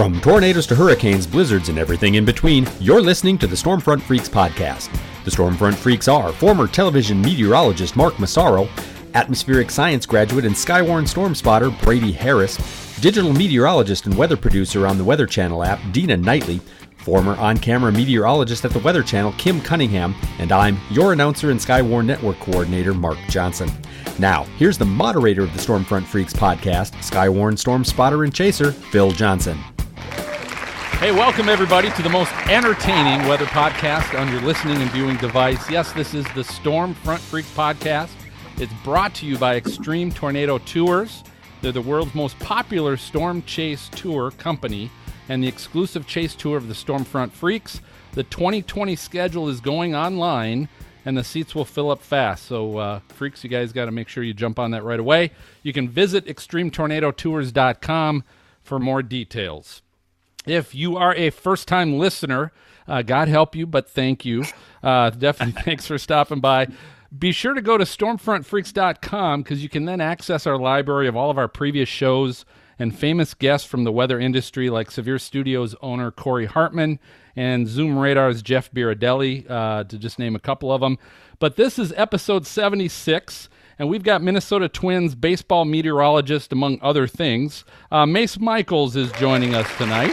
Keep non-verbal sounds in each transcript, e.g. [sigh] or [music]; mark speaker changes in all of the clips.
Speaker 1: From tornadoes to hurricanes, blizzards, and everything in between, you're listening to the Stormfront Freaks podcast. The Stormfront Freaks are former television meteorologist Mark Massaro, atmospheric science graduate and Skywarn storm spotter Brady Harris, digital meteorologist and weather producer on the Weather Channel app Dina Knightley, former on camera meteorologist at the Weather Channel Kim Cunningham, and I'm your announcer and Skywarn Network coordinator Mark Johnson. Now, here's the moderator of the Stormfront Freaks podcast, Skywarn storm spotter and chaser, Phil Johnson.
Speaker 2: Hey, welcome everybody to the most entertaining weather podcast on your listening and viewing device. Yes, this is the Storm Front Freak podcast. It's brought to you by Extreme Tornado Tours. They're the world's most popular storm chase tour company and the exclusive chase tour of the Stormfront Freaks. The 2020 schedule is going online and the seats will fill up fast. So, uh, freaks, you guys got to make sure you jump on that right away. You can visit extremetornadotours.com for more details. If you are a first time listener, uh, God help you, but thank you. Uh, definitely [laughs] thanks for stopping by. Be sure to go to stormfrontfreaks.com because you can then access our library of all of our previous shows and famous guests from the weather industry, like Severe Studios owner Corey Hartman and Zoom Radar's Jeff Berardelli, uh, to just name a couple of them. But this is episode 76 and we've got Minnesota Twins baseball meteorologist, among other things. Uh, Mace Michaels is joining us tonight.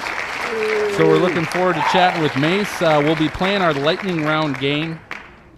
Speaker 2: So we're looking forward to chatting with Mace. Uh, we'll be playing our lightning round game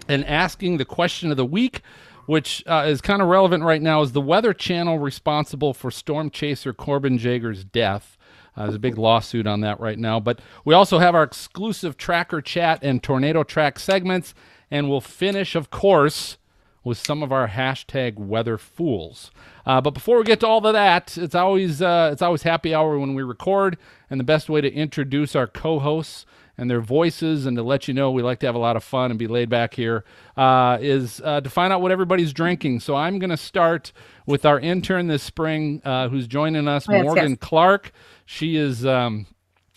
Speaker 2: and asking the question of the week, which uh, is kind of relevant right now. Is the Weather Channel responsible for storm chaser Corbin Jaeger's death? Uh, there's a big lawsuit on that right now. But we also have our exclusive tracker chat and tornado track segments. And we'll finish, of course, with some of our hashtag weather fools. Uh, but before we get to all of that, it's always uh, it's always happy hour when we record, and the best way to introduce our co-hosts and their voices and to let you know we like to have a lot of fun and be laid back here uh, is uh, to find out what everybody's drinking. So I'm going to start with our intern this spring, uh, who's joining us,
Speaker 3: Yes,
Speaker 2: Morgan
Speaker 3: yes.
Speaker 2: Clark. She is um,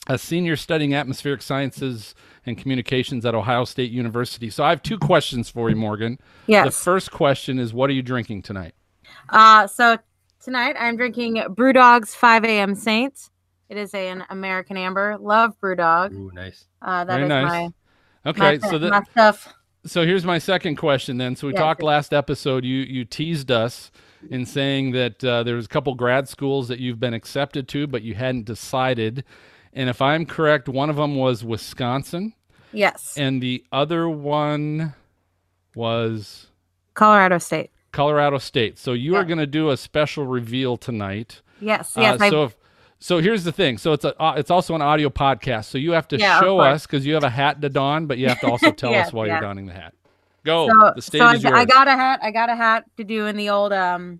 Speaker 2: a senior studying atmospheric sciences and communications at Ohio State University. So I have two questions for you, Morgan.
Speaker 3: Yes.
Speaker 2: The first question is, what are you drinking tonight?
Speaker 3: Uh, so tonight I'm drinking Brewdog's 5 a.m. Saint. It is an American amber. Love Brewdog.
Speaker 4: Ooh, nice.
Speaker 3: Uh, that
Speaker 2: Very
Speaker 3: is
Speaker 2: nice.
Speaker 3: my
Speaker 2: Okay,
Speaker 3: my,
Speaker 2: so the,
Speaker 3: my stuff.
Speaker 2: so here's my second question. Then, so we
Speaker 3: Yeah,
Speaker 2: talked
Speaker 3: sure.
Speaker 2: last episode. You you teased us in saying that uh, there was a couple grad schools that you've been accepted to, but you hadn't decided. And if I'm correct, one of them was Wisconsin,
Speaker 3: Yes.
Speaker 2: and the other one was
Speaker 3: Colorado State.
Speaker 2: Colorado State. So you are going to do a special reveal tonight.
Speaker 3: Yes.
Speaker 2: Uh,
Speaker 3: Yes. I,
Speaker 2: so if, so here's the thing. So it's a uh, it's also an audio podcast. So you have to
Speaker 3: Yeah,
Speaker 2: show us because you have a hat to don, but you have to also [laughs] tell
Speaker 3: Yes,
Speaker 2: us while
Speaker 3: yeah.
Speaker 2: you're donning the hat. Go.
Speaker 3: so,
Speaker 2: the stage
Speaker 3: so I,
Speaker 2: is yours.
Speaker 3: I got a hat. I got a hat to do in the old um,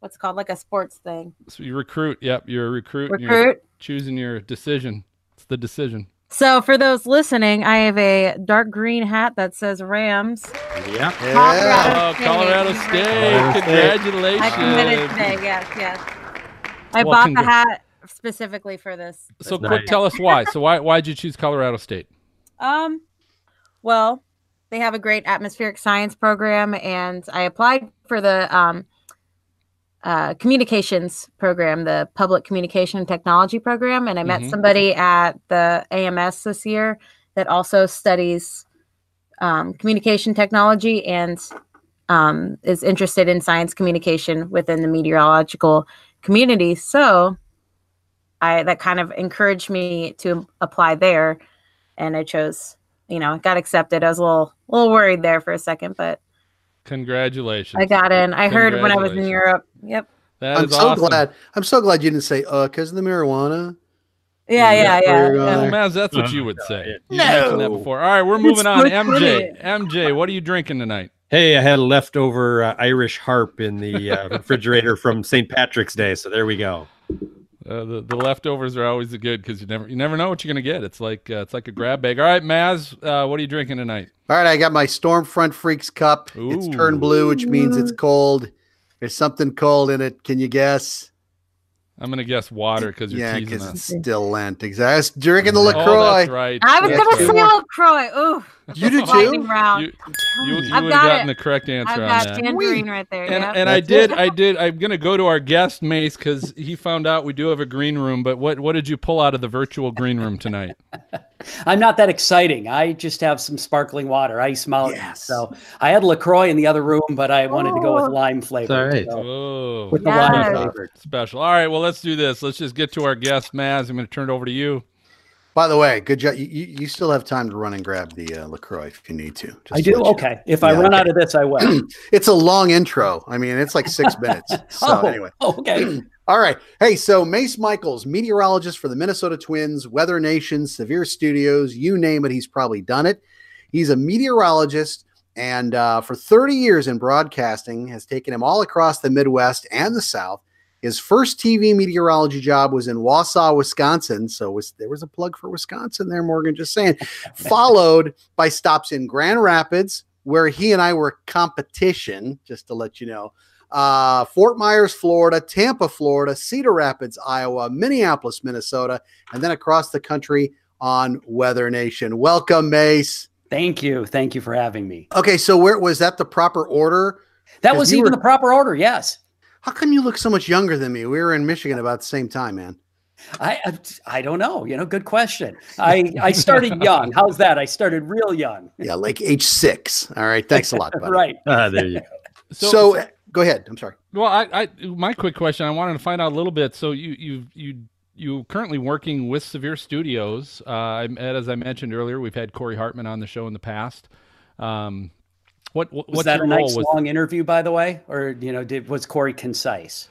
Speaker 3: what's it called like a sports thing.
Speaker 2: So you recruit. Yep, you're a recruit.
Speaker 3: Recruit.
Speaker 2: Choosing your decision. It's the decision.
Speaker 3: So for those listening, I have a dark green hat that says Rams.
Speaker 4: Yeah.
Speaker 3: Colorado
Speaker 2: Oh,
Speaker 3: State.
Speaker 2: Colorado State!
Speaker 3: very.
Speaker 2: Congratulations!
Speaker 3: I committed today. Yes. Yes. I
Speaker 2: Well,
Speaker 3: bought
Speaker 2: congra-
Speaker 3: the hat specifically for this.
Speaker 2: So
Speaker 4: That's
Speaker 2: quick,
Speaker 4: nice.
Speaker 2: tell us why. So why why'd you choose Colorado State?
Speaker 3: Um, well, they have a great atmospheric science program, and I applied for the um, uh, communications program, the public communication technology program, and I met
Speaker 2: Mhm.
Speaker 3: somebody at the AMS this year that also studies um, communication technology and um, is interested in science communication within the meteorological community. So, I that kind of encouraged me to apply there, and I chose. You know, got accepted. I was a little, a little worried there for a second, but
Speaker 2: Congratulations!
Speaker 3: I got in. I heard when I was in Europe. Yep.
Speaker 2: That
Speaker 5: I'm
Speaker 2: is
Speaker 5: so
Speaker 2: awesome.
Speaker 5: glad. I'm so glad you didn't say uh because of the marijuana.
Speaker 3: Yeah, yeah,
Speaker 5: Yeah,
Speaker 3: yeah. yeah.
Speaker 5: uh,
Speaker 2: Well, Maz, that's what
Speaker 4: Oh,
Speaker 2: you would say.
Speaker 4: yeah.
Speaker 2: You mentioned that
Speaker 5: No.
Speaker 2: before. All right, we're moving on.
Speaker 3: so
Speaker 2: MJ, MJ, what are you drinking tonight?
Speaker 4: Hey, I had a leftover uh, Irish harp in the uh, [laughs] refrigerator from St. Patrick's Day, so there we go.
Speaker 2: Uh, the, the leftovers are always good because you never you never know what you're gonna get. It's like uh, it's like a grab bag. All right, Maz, uh, what are you drinking tonight?
Speaker 5: All right, I got my Stormfront Freaks cup. It's turned blue, which means it's cold. There's something cold in it. Can you guess?
Speaker 2: I'm gonna guess water because you're
Speaker 5: Yeah,
Speaker 2: teasing
Speaker 5: because
Speaker 2: us.
Speaker 5: it's still Lent. Exactly. I was drinking the
Speaker 2: oh,
Speaker 5: Lacroix. Oh, LaCroix.
Speaker 2: that's right.
Speaker 3: I was
Speaker 5: Yeah,
Speaker 3: gonna
Speaker 5: two
Speaker 3: say. LaCroix. Ooh.
Speaker 5: You do
Speaker 3: lightning
Speaker 5: too?
Speaker 3: round.
Speaker 2: You, you, you
Speaker 3: I've
Speaker 2: would have
Speaker 3: got
Speaker 2: gotten
Speaker 3: it.
Speaker 2: the correct answer
Speaker 3: I've
Speaker 2: on
Speaker 3: got
Speaker 2: that.
Speaker 3: tangerine right there.
Speaker 2: And,
Speaker 3: yeah.
Speaker 2: and I did. I did. I'm gonna go to our guest Mace because he found out we do have a green room. But what what did you pull out of the virtual green room tonight? [laughs]
Speaker 6: I'm not that exciting. I just have some sparkling water, ice mountain.
Speaker 5: Yes.
Speaker 6: So I had Lacroix in the other room, but I wanted to go with
Speaker 3: Oh.
Speaker 6: lime flavor.
Speaker 4: all right.
Speaker 6: so-
Speaker 2: Oh,
Speaker 6: with the lime flavor.
Speaker 2: special. All right, well let's do this. Let's just get to our guest, Maz. I'm gonna turn it over to you.
Speaker 5: By the way, good job. You, you still have time to run and grab the uh, Lacroix if you need to. Just
Speaker 6: I do.
Speaker 5: let you know.
Speaker 6: Okay. If I run
Speaker 5: okay.
Speaker 6: out of this, I will. [clears throat]
Speaker 5: It's a long intro. I mean, it's like six minutes. [laughs] So
Speaker 6: oh,
Speaker 5: anyway,
Speaker 6: okay. [clears throat]
Speaker 5: all right. Hey, so Mace Michaels, meteorologist for the Minnesota Twins, Weather Nation, Severe Studios, you name it, he's probably done it. He's a meteorologist, and uh, for 30 years in broadcasting, has taken him all across the Midwest and the South. His first TV meteorology job was in Wausau, Wisconsin. So was, there was a plug for Wisconsin there, Morgan. Just saying. [laughs] Followed by stops in Grand Rapids, where he and I were competition. Just to let you know, uh, Fort Myers, Florida, Tampa, Florida, Cedar Rapids, Iowa, Minneapolis, Minnesota, and then across the country on Weather Nation. Welcome, Mace.
Speaker 6: Thank you. Thank you for having me.
Speaker 5: Okay, so where was that the proper order?
Speaker 6: That was even
Speaker 5: were-
Speaker 6: the proper order. Yes.
Speaker 5: How come you look so much younger than me? We were in Michigan about the same time, man.
Speaker 6: I, I I don't know. You know, good question. I I started [laughs] young. How's that? I started real young.
Speaker 5: Yeah, like age six. All right, thanks a lot. Buddy.
Speaker 6: Right.
Speaker 4: Ah, there you go.
Speaker 5: So, uh, go ahead. I'm sorry.
Speaker 2: Well, I, I my quick question. I wanted to find out a little bit. So you you you you currently working with Severe Studios. Uh, I'm- as I mentioned earlier, we've had Corey Hartman on the show in the past. Um, what, what
Speaker 6: Was that a nice
Speaker 2: with?
Speaker 6: long interview, by the way, or you know, did was Corey concise?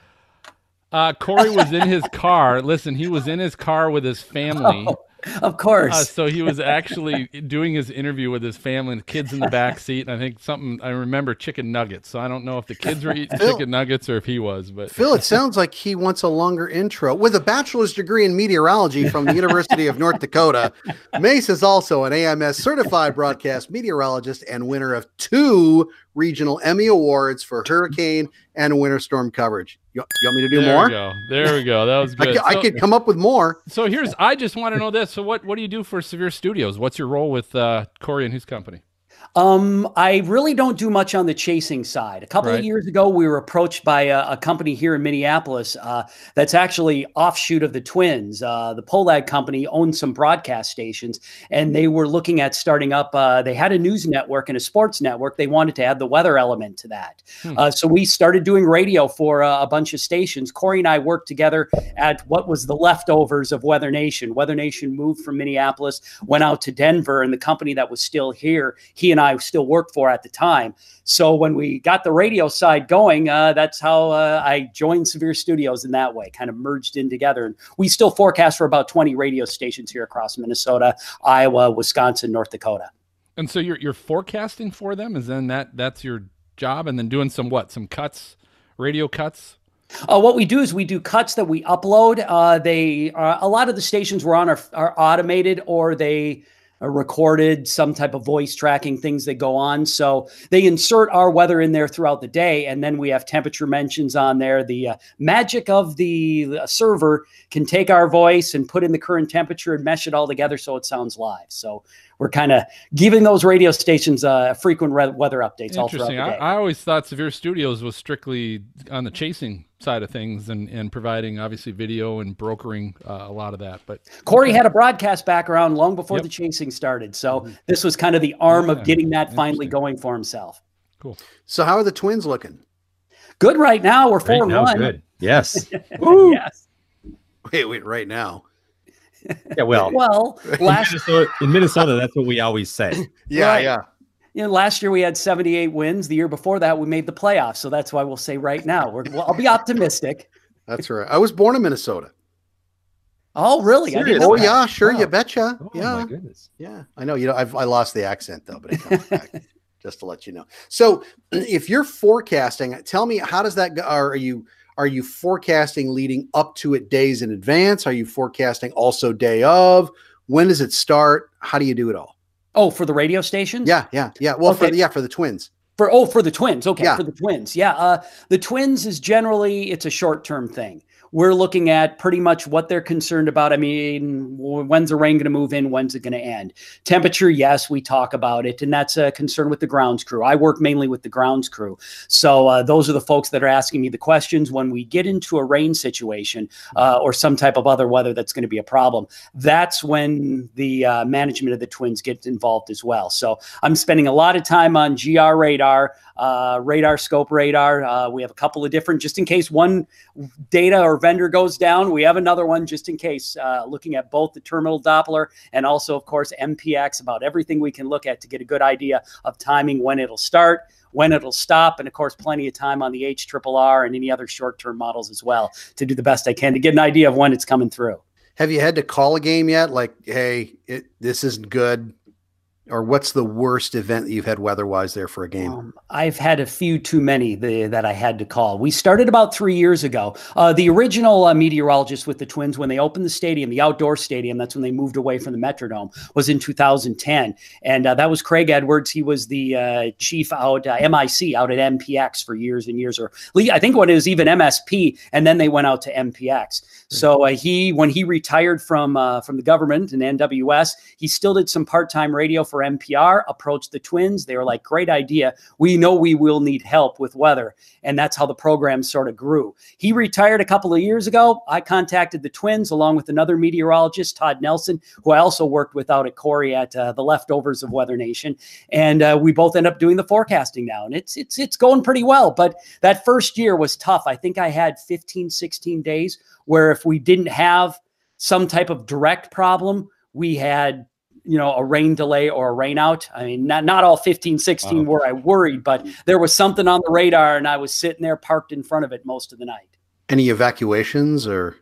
Speaker 2: Uh, Corey was in his car. Listen, he was in his car with his [laughs] family.
Speaker 6: Oh, [laughs] of course.
Speaker 2: Uh, so he was actually doing his interview with his family and kids in the back [laughs] seat. And I think something I remember chicken nuggets. So I don't know if the kids were eating [laughs]
Speaker 5: Phil-
Speaker 2: chicken nuggets or if he was, but
Speaker 5: Phil, it sounds like he wants a longer intro. With a bachelor's degree in meteorology from the University of North Dakota, Mace is also an AMS certified broadcast meteorologist and winner of two regional Emmy Awards for hurricane and winter storm coverage. You, you want me to do
Speaker 2: there
Speaker 5: more?
Speaker 2: we go. There we go. That was good.
Speaker 5: I,
Speaker 2: So-
Speaker 5: could come up with more.
Speaker 2: So here's I just want to know this. So what what do you do for Severe Studios? What's your role with uh, Corey and his company?
Speaker 6: Um, I really don't do much on the chasing side. A couple
Speaker 2: Right.
Speaker 6: of years ago, we were approached by a, a company here in Minneapolis uh, that's actually offshoot of the Twins. Uh, the Pohlad company owns some broadcast stations, and they were looking at starting up. Uh, they had a news network and a sports network. They wanted to add the weather element to that.
Speaker 2: Hmm.
Speaker 6: Uh, so we started doing radio for uh, a bunch of stations. Corey and I worked together at what was the leftovers of Weather Nation. Weather Nation moved from Minneapolis, went out to Denver, and the company that was still here, he and I still worked for at the time. So when we got the radio side going, uh, that's how uh, I joined Severe Studios in that way, kind of merged in together. And we still forecast for about 20 radio stations here across Minnesota, Iowa, Wisconsin, North Dakota.
Speaker 2: And so you're you're forecasting for them, is then that that's your job, and then doing some what? Some cuts, radio cuts.
Speaker 6: Uh, what we do is we do cuts that we upload. Uh, they uh, a lot of the stations we're on are, are automated or they recorded, some type of voice tracking things that go on. So they insert our weather in there throughout the day, and then we have temperature mentions on there. The uh, magic of the uh, server can take our voice and put in the current temperature and mesh it all together so it sounds live. So we're kind of giving those radio stations uh, frequent re- weather updates all throughout the
Speaker 2: Interesting. I. I always thought Severe Studios was strictly on the chasing side of things and, and providing obviously video and brokering uh, a lot of that. But
Speaker 6: Corey had a broadcast background long before
Speaker 2: Yep.
Speaker 6: the chasing started. So this was kind of the arm
Speaker 2: Yeah,
Speaker 6: of getting that finally going for himself. Cool.
Speaker 5: So, how are the twins looking?
Speaker 6: Good right now. We're four and
Speaker 4: now,
Speaker 6: one.
Speaker 4: good. Yes. [laughs]
Speaker 6: yes.
Speaker 5: Wait, wait, right now.
Speaker 4: Yeah. Well,
Speaker 6: Well,
Speaker 4: in
Speaker 6: last
Speaker 4: Minnesota, in Minnesota, that's what we always say.
Speaker 5: Yeah,
Speaker 6: Right.
Speaker 5: yeah.
Speaker 6: You know, last year we had 78 wins. The year before that we made the playoffs. So that's why we'll say right now. We're, well, I'll be optimistic.
Speaker 5: That's right. I was born in Minnesota.
Speaker 6: Oh, really? I didn't know
Speaker 5: Oh,
Speaker 6: that.
Speaker 5: yeah, sure.
Speaker 4: Wow.
Speaker 5: You betcha.
Speaker 4: Oh
Speaker 5: yeah.
Speaker 4: my goodness.
Speaker 5: Yeah, I know. You know, I've I lost the accent though, but it comes back. [laughs] Just to let you know. So, [clears throat] if you're forecasting, tell me how does that go? Are you are you forecasting leading up to it days in advance? Are you forecasting also day of? When does it start? How do you do it all?
Speaker 6: Oh, for the radio stations?
Speaker 5: Yeah, yeah, yeah. Well, for the, yeah, for the twins.
Speaker 6: For oh, for the twins. Okay,
Speaker 5: Yeah.
Speaker 6: for the twins. Yeah. Uh, the twins is generally it's a short term thing. We're looking at pretty much what they're concerned about. I mean, when's the rain going to move in? When's it going to end? Temperature, yes, we talk about it, and that's a concern with the grounds crew. I work mainly with the grounds crew, so uh, those are the folks that are asking me the questions when we get into a rain situation uh, or some type of other weather that's going to be a problem. That's when the uh, management of the Twins gets involved as well. So I'm spending a lot of time on GR radar, uh, radar scope radar. Uh, we have a couple of different, just in case one data or vendor goes down, we have another one just in case, uh, looking at both the terminal Doppler and also, of course, MPX, about everything we can look at to get a good idea of timing when it'll start when it'll stop, and of course, plenty of time on the HRRR and any other short term models as well to do the best I can to get an idea of when it's coming through.
Speaker 5: Have you had to call a game yet? Like, hey, it, this isn't good or what's the worst event that you've had weather-wise there for a game? Um,
Speaker 6: I've had a few too many the, that I had to call. We started about three years ago. Uh, the original uh, meteorologist with the Twins, when they opened the stadium, the outdoor stadium, that's when they moved away from the Metrodome, was in 2010, and uh, that was Craig Edwards. He was the uh, chief out uh, MIC out at MPX for years and years, or I think when it was even MSP, and then they went out to MPX. Mm-hmm. So uh, he, when he retired from from the government and NWS, he still did some part-time radio for for MPR approached the Twins. They were like, great idea. We know we will need help with weather. And that's how the program sort of grew. He retired a couple of years ago. I contacted the Twins along with another meteorologist, Todd Nelson, who I also worked with out at Corey at uh, the leftovers of Weather Nation. And uh, we both end up doing the forecasting now. And it's, it's, it's going pretty well. But that first year was tough. I think I had 15, 16 days where if we didn't have some type of direct problem, we had you know a rain delay or a rain out i mean not, not all 15 16 wow. were i worried but there was something on the radar and i was sitting there parked in front of it most of the night
Speaker 5: any evacuations or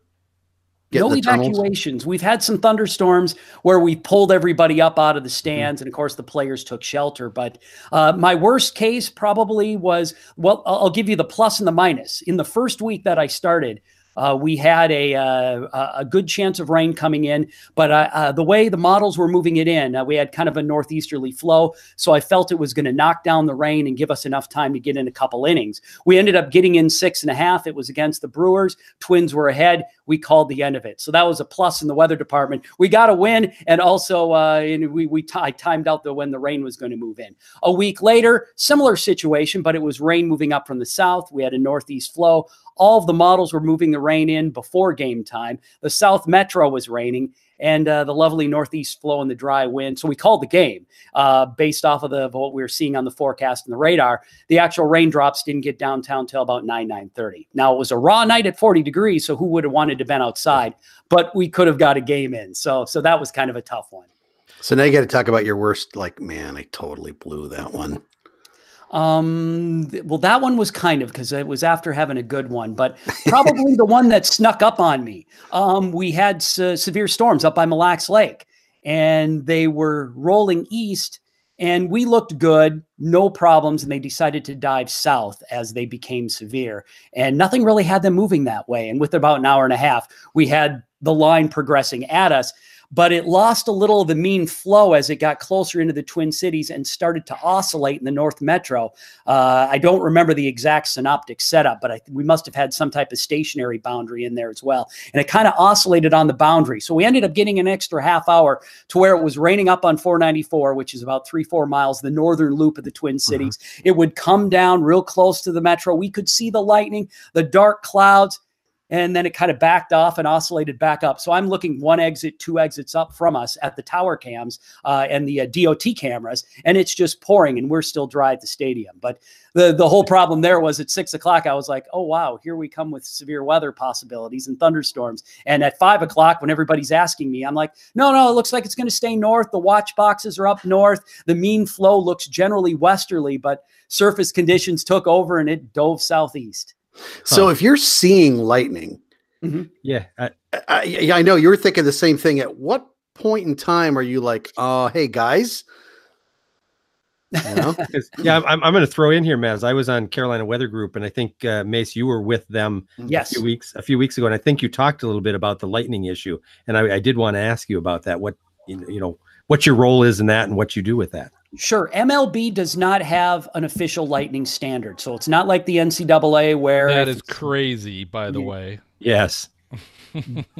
Speaker 6: no evacuations. We've had some thunderstorms where we pulled everybody up out of the stands, mm-hmm. and of course the players took shelter. But uh, my worst case probably was well, I'll give you the plus and the minus. In the first week that I started, uh, we had a, uh, a good chance of rain coming in, but uh, uh the way the models were moving it in, uh, we had kind of a northeasterly flow. So I felt it was going to knock down the rain and give us enough time to get in a couple innings. We ended up getting in six and a half. It was against the Brewers. Twins were ahead. We called the end of it. So that was a plus in the weather department. We got a win, and also uh, we we t- I timed out the when the rain was going to move in. A week later, similar situation, but it was rain moving up from the south. We had a northeast flow. All of the models were moving the rain in before game time. The South Metro was raining, and uh, the lovely northeast flow and the dry wind. So we called the game uh, based off of the of what we were seeing on the forecast and the radar. The actual raindrops didn't get downtown till about nine nine thirty. Now it was a raw night at forty degrees, so who would have wanted to been outside? But we could have got a game in. So so that was kind of a tough one.
Speaker 5: So now you got to talk about your worst. Like, man, I totally blew that one.
Speaker 6: Um, well, that one was kind of because it was after having a good one, but probably the one that snuck up on me. Um, we had severe storms up by Mille Lacs Lake, and they were rolling east, and we looked good, no problems, and they decided to dive south as they became severe, and nothing really had them moving that way. And with about an hour and a half, we had the line progressing at us but it lost a little of the mean flow as it got closer into the Twin Cities and started to oscillate in the North Metro. Uh, I don't remember the exact synoptic setup, but I, we must have had some type of stationary boundary in there as well. And it kind of oscillated on the boundary. So we ended up getting an extra half hour to where it was raining up on 494, which is about three, four miles, the northern loop of the Twin mm-hmm. Cities. Mm-hmm. It would come down real close to the Metro. We could see the lightning, the dark clouds and then it kind of backed off and oscillated back up. So I'm looking one exit, two exits up from us at the tower cams uh, and the uh, DOT cameras, and it's just pouring, and we're still dry at the stadium. But the the whole problem there was at six o'clock, I was like, oh wow, here we come with severe weather possibilities and thunderstorms. And at five o'clock, when everybody's asking me, I'm like, no, no, it looks like it's going to stay north. The watch boxes are up north. The mean flow looks generally westerly, but surface conditions took over and it dove southeast.
Speaker 5: So huh. if you're seeing lightning,
Speaker 4: mm-hmm. yeah, I,
Speaker 5: I, I, know you were thinking the same thing. At what point in time are you like, "Oh, hey guys"?
Speaker 4: You know? [laughs] yeah, I'm, I'm going to throw in here, Maz. I was on Carolina Weather Group, and I think uh, Mace, you were with them
Speaker 6: yes.
Speaker 4: a few weeks a few weeks ago, and I think you talked a little bit about the lightning issue, and I, I did want to ask you about that. What you know, what your role is in that, and what you do with that.
Speaker 6: Sure. MLB does not have an official lightning standard. So it's not like the NCAA where
Speaker 2: that is crazy, by the way.
Speaker 4: Yes.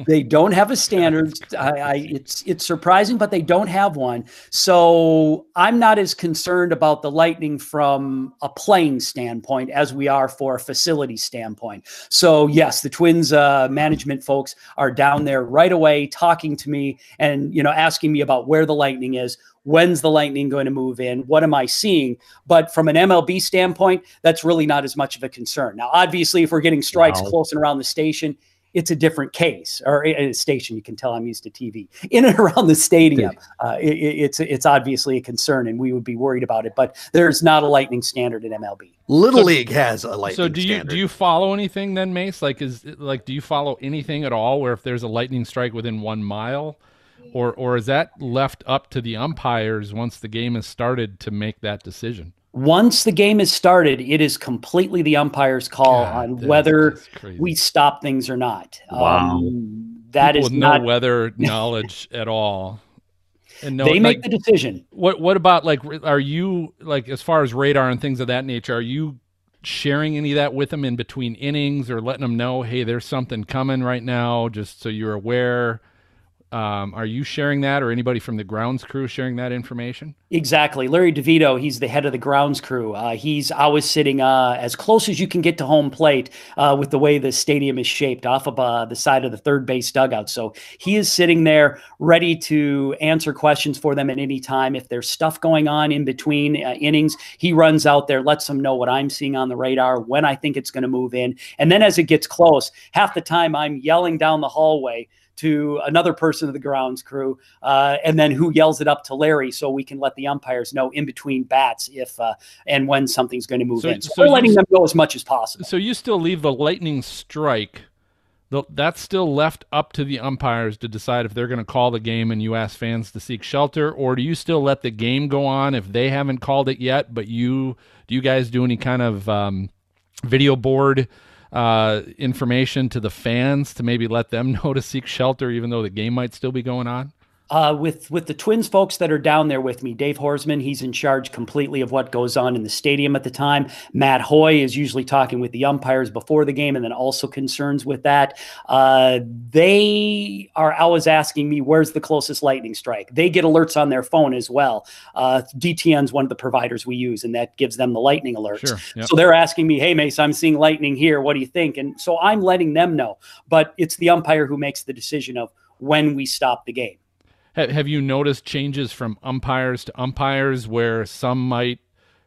Speaker 6: They don't have a standard. [laughs] I, I, it's it's surprising, but they don't have one. So I'm not as concerned about the Lightning from a playing standpoint as we are for a facility standpoint. So yes, the Twins uh, management folks are down there right away talking to me and you know asking me about where the Lightning is. When's the Lightning going to move in? What am I seeing? But from an MLB standpoint, that's really not as much of a concern. Now, obviously, if we're getting strikes
Speaker 4: Wow.
Speaker 6: close and around the station, it's a different case or a a station. You can tell I'm used to TV in and [laughs] around the stadium. Uh, it, it- it's it's obviously a concern, and we would be worried about it. But there's not a lightning standard in MLB.
Speaker 5: Little
Speaker 2: So-
Speaker 5: League has a lightning
Speaker 2: so do you
Speaker 5: standard.
Speaker 2: do you follow anything then, Mace? Like is like do you follow anything at all where if there's a lightning strike within one mile, or or is that left up to the umpires once the game has started to make that decision?
Speaker 6: Once the game is started, it is completely the umpire's call
Speaker 2: God,
Speaker 6: on
Speaker 2: that's-
Speaker 6: whether we stop things or not.
Speaker 4: Wow.
Speaker 6: Um, that
Speaker 2: People
Speaker 6: is
Speaker 2: with
Speaker 6: not.
Speaker 2: no weather [laughs] knowledge at all. And no,
Speaker 6: they make
Speaker 2: like,
Speaker 6: the decision.
Speaker 2: what what about like are you like as far as radar and things of that nature? Are you sharing any of that with them in between innings or letting them know, hey, there's something coming right now, just so you're aware? Um, are you sharing that, or anybody from the grounds crew sharing that information?
Speaker 6: Exactly. Larry DiVito, he's the head of the grounds crew. Uh, he's always sitting uh, as close as you can get to home plate uh, with the way the stadium is shaped off of uh, the side of the third base dugout. So he is sitting there ready to answer questions for them at any time. If there's stuff going on in between uh, innings, he runs out there, lets them know what I'm seeing on the radar, when I think it's going to move in. And then as it gets close, half the time I'm yelling down the hallway to another person of the grounds crew, uh, and then who yells it up to Larry so we can let the umpires know in between bats if uh, and when something's going to move
Speaker 2: So-
Speaker 6: in. So,
Speaker 2: so
Speaker 6: we're letting them know as much as possible.
Speaker 2: So you still leave the lightning strike. The, that's still left up to the umpires to decide if they're going to call the game and you ask fans to seek shelter, or do you still let the game go on if they haven't called it yet? But you do you guys do any kind of um, video board uh, information to the fans to maybe let them [laughs] know to seek shelter, even though the game might still be going on?
Speaker 6: Uh, with with the Twins folks that are down there with me, Dave Horsman, he's in charge completely of what goes on in the stadium at the time. Matt Hoy is usually talking with the umpires before the game, and then also concerns with that. Uh, they are always asking me, "Where's the closest lightning strike?" They get alerts on their phone as well. Uh, DTN's one of the providers we use, and that gives them the lightning alerts.
Speaker 2: Sure. Yep.
Speaker 6: So they're asking me, "Hey, Mace, I'm seeing lightning here. What do you think?" And so I'm letting them know, but it's the umpire who makes the decision of when we stop the game.
Speaker 2: Ha- Have you noticed changes from umpires to umpires where some might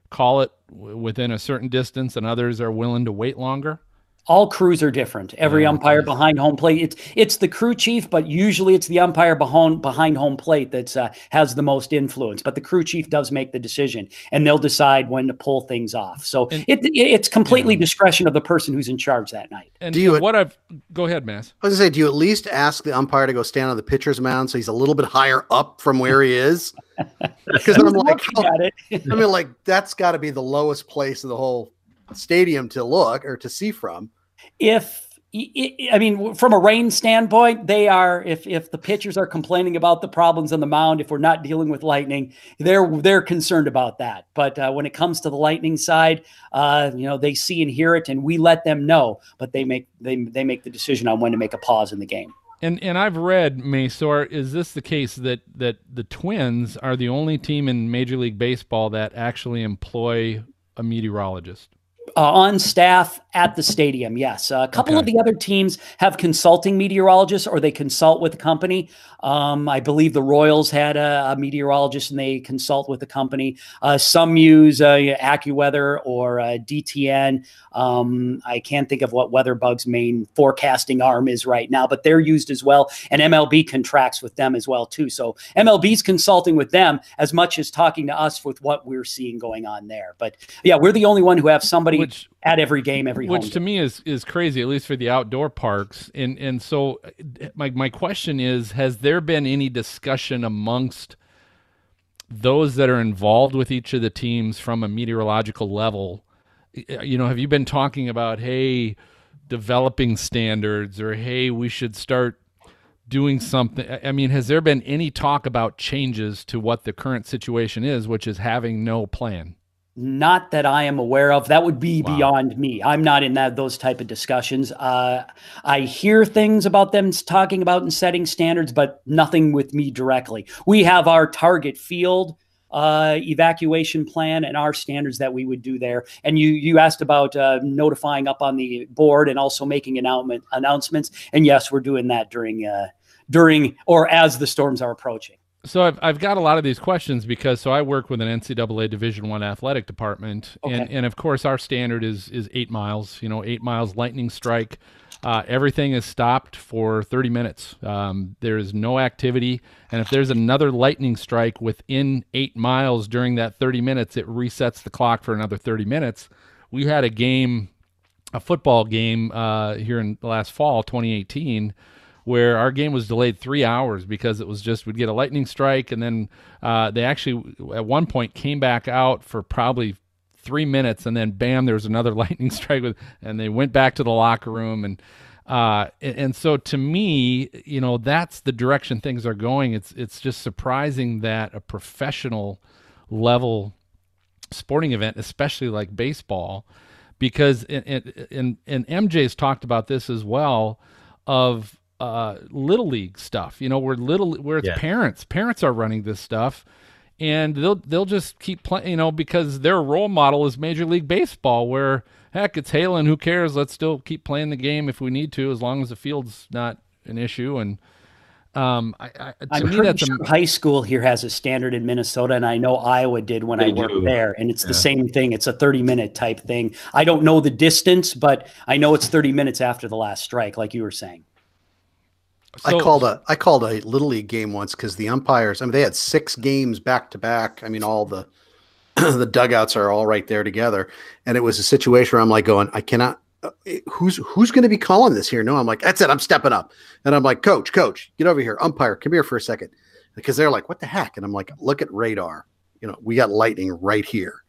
Speaker 2: call it within a certain distance and others are willing to wait longer?
Speaker 6: All crews are different. Every
Speaker 2: Yeah,
Speaker 6: umpire
Speaker 2: okay.
Speaker 6: behind home plate, it's it's the crew chief, but usually it's the umpire behind behind home plate that's uh, has the most influence. But the crew chief does make the decision, and they'll decide when to pull things off. So
Speaker 2: And-
Speaker 6: it, it it's completely discretion of the person who's in charge that night.
Speaker 2: And
Speaker 5: Do you-
Speaker 2: what I've go ahead, Maz.
Speaker 5: I was gonna say, do you at least ask the umpire to go stand on the pitcher's mound so he's a little bit higher up from where he is? [laughs] Because I'm like,
Speaker 6: Looking.
Speaker 5: I mean, like that's got to be the lowest place of the whole stadium to look or to see from.
Speaker 6: if I- I I mean, from a rain standpoint, they are. If if the pitchers are complaining about the problems on the mound, if we're not dealing with lightning, they're they're concerned about that. But uh, when it comes to the lightning side, uh, you know, they see and hear it, and we let them know. But they make they they make the decision on when to make a pause in the game.
Speaker 2: And and I've read Masor. Is this the case that that the Twins are the only team in Major League Baseball that actually employ a meteorologist?
Speaker 6: Uh, on staff at the stadium. Yes, a couple of the other teams have consulting meteorologists, or they consult with the company. Um, I believe the Royals had a, a meteorologist, and they consult with the company. Uh, some use uh, AccuWeather or uh, DTN. Um, I can't think of what WeatherBug's main forecasting arm is right now, but they're used as well. And MLB contracts with them as well too. So MLB's consulting with them as much as talking to us with what we're seeing going on there. But yeah, we're the only one who have somebody
Speaker 2: Which
Speaker 6: at every game, every home.
Speaker 2: which to
Speaker 6: game.
Speaker 2: me is is crazy, at least for the outdoor parks. And and so my my question is: Has there been any discussion amongst those that are involved with each of the teams from a meteorological level? You know, have you been talking about hey, developing standards, or hey, we should start doing something? I mean, has there been any talk about changes to what the current situation is, which is having no plan?
Speaker 6: Not that I am aware of. That would be
Speaker 2: Wow.
Speaker 6: beyond me. I'm not in that those type of discussions. Uh, I hear things about them talking about and setting standards, but nothing with me directly. We have our target field uh, evacuation plan and our standards that we would do there. And you you asked about uh, notifying up on the board and also making announcement announcements. And yes, we're doing that during uh, during or as the storms are approaching.
Speaker 2: So I've, I've got a lot of these questions because so I work with an NCAA Division One athletic department, and,
Speaker 6: Okay.
Speaker 2: and of course our standard is is eight miles. You know, eight miles lightning strike. Uh, everything is stopped for 30 minutes. Um, there is no activity, and if there's another lightning strike within eight miles during that 30 minutes, it resets the clock for another 30 minutes. We had a game, a football game uh, here in last fall, 2018 where our game was delayed three hours because it was just we'd get a lightning strike and then uh, they actually at one point came back out for probably three minutes and then bam there was another [laughs] lightning strike with and they went back to the locker room and uh, and, so to me you know that's the direction things are going. It's it's just surprising that a professional level sporting event especially like baseball because and and and MJ's talked about this as well of uh, little league stuff. You know, where little where it's
Speaker 4: Yeah.
Speaker 2: parents, parents are running this stuff, and they'll they'll just keep playing. You know, because their role model is Major League Baseball, where heck, it's hailing. Who cares? Let's still keep playing the game if we need to, as long as the field's not an issue. And um, I, I, to
Speaker 6: I'm
Speaker 2: me,
Speaker 6: pretty
Speaker 2: that's a,
Speaker 6: sure high school here has a standard in Minnesota, and I know Iowa did when I worked
Speaker 4: do.
Speaker 6: there, and it's
Speaker 4: Yeah.
Speaker 6: the same thing. It's a 30 minute type thing. I don't know the distance, but I know it's 30 minutes after the last strike, like you were saying.
Speaker 5: I called a I called a little league game once because the umpires. I mean, they had six games back to back. I mean, all the [clears throat] the dugouts are all right there together, and it was a situation where I'm like going, I cannot. uh, Who's who's going to be calling this here? No, I'm like, that's it. I'm stepping up, and I'm like, Coach, Coach, get over here. Umpire, come here for a second, because they're like, what the heck? And I'm like, look at radar. You know, we got lightning right here.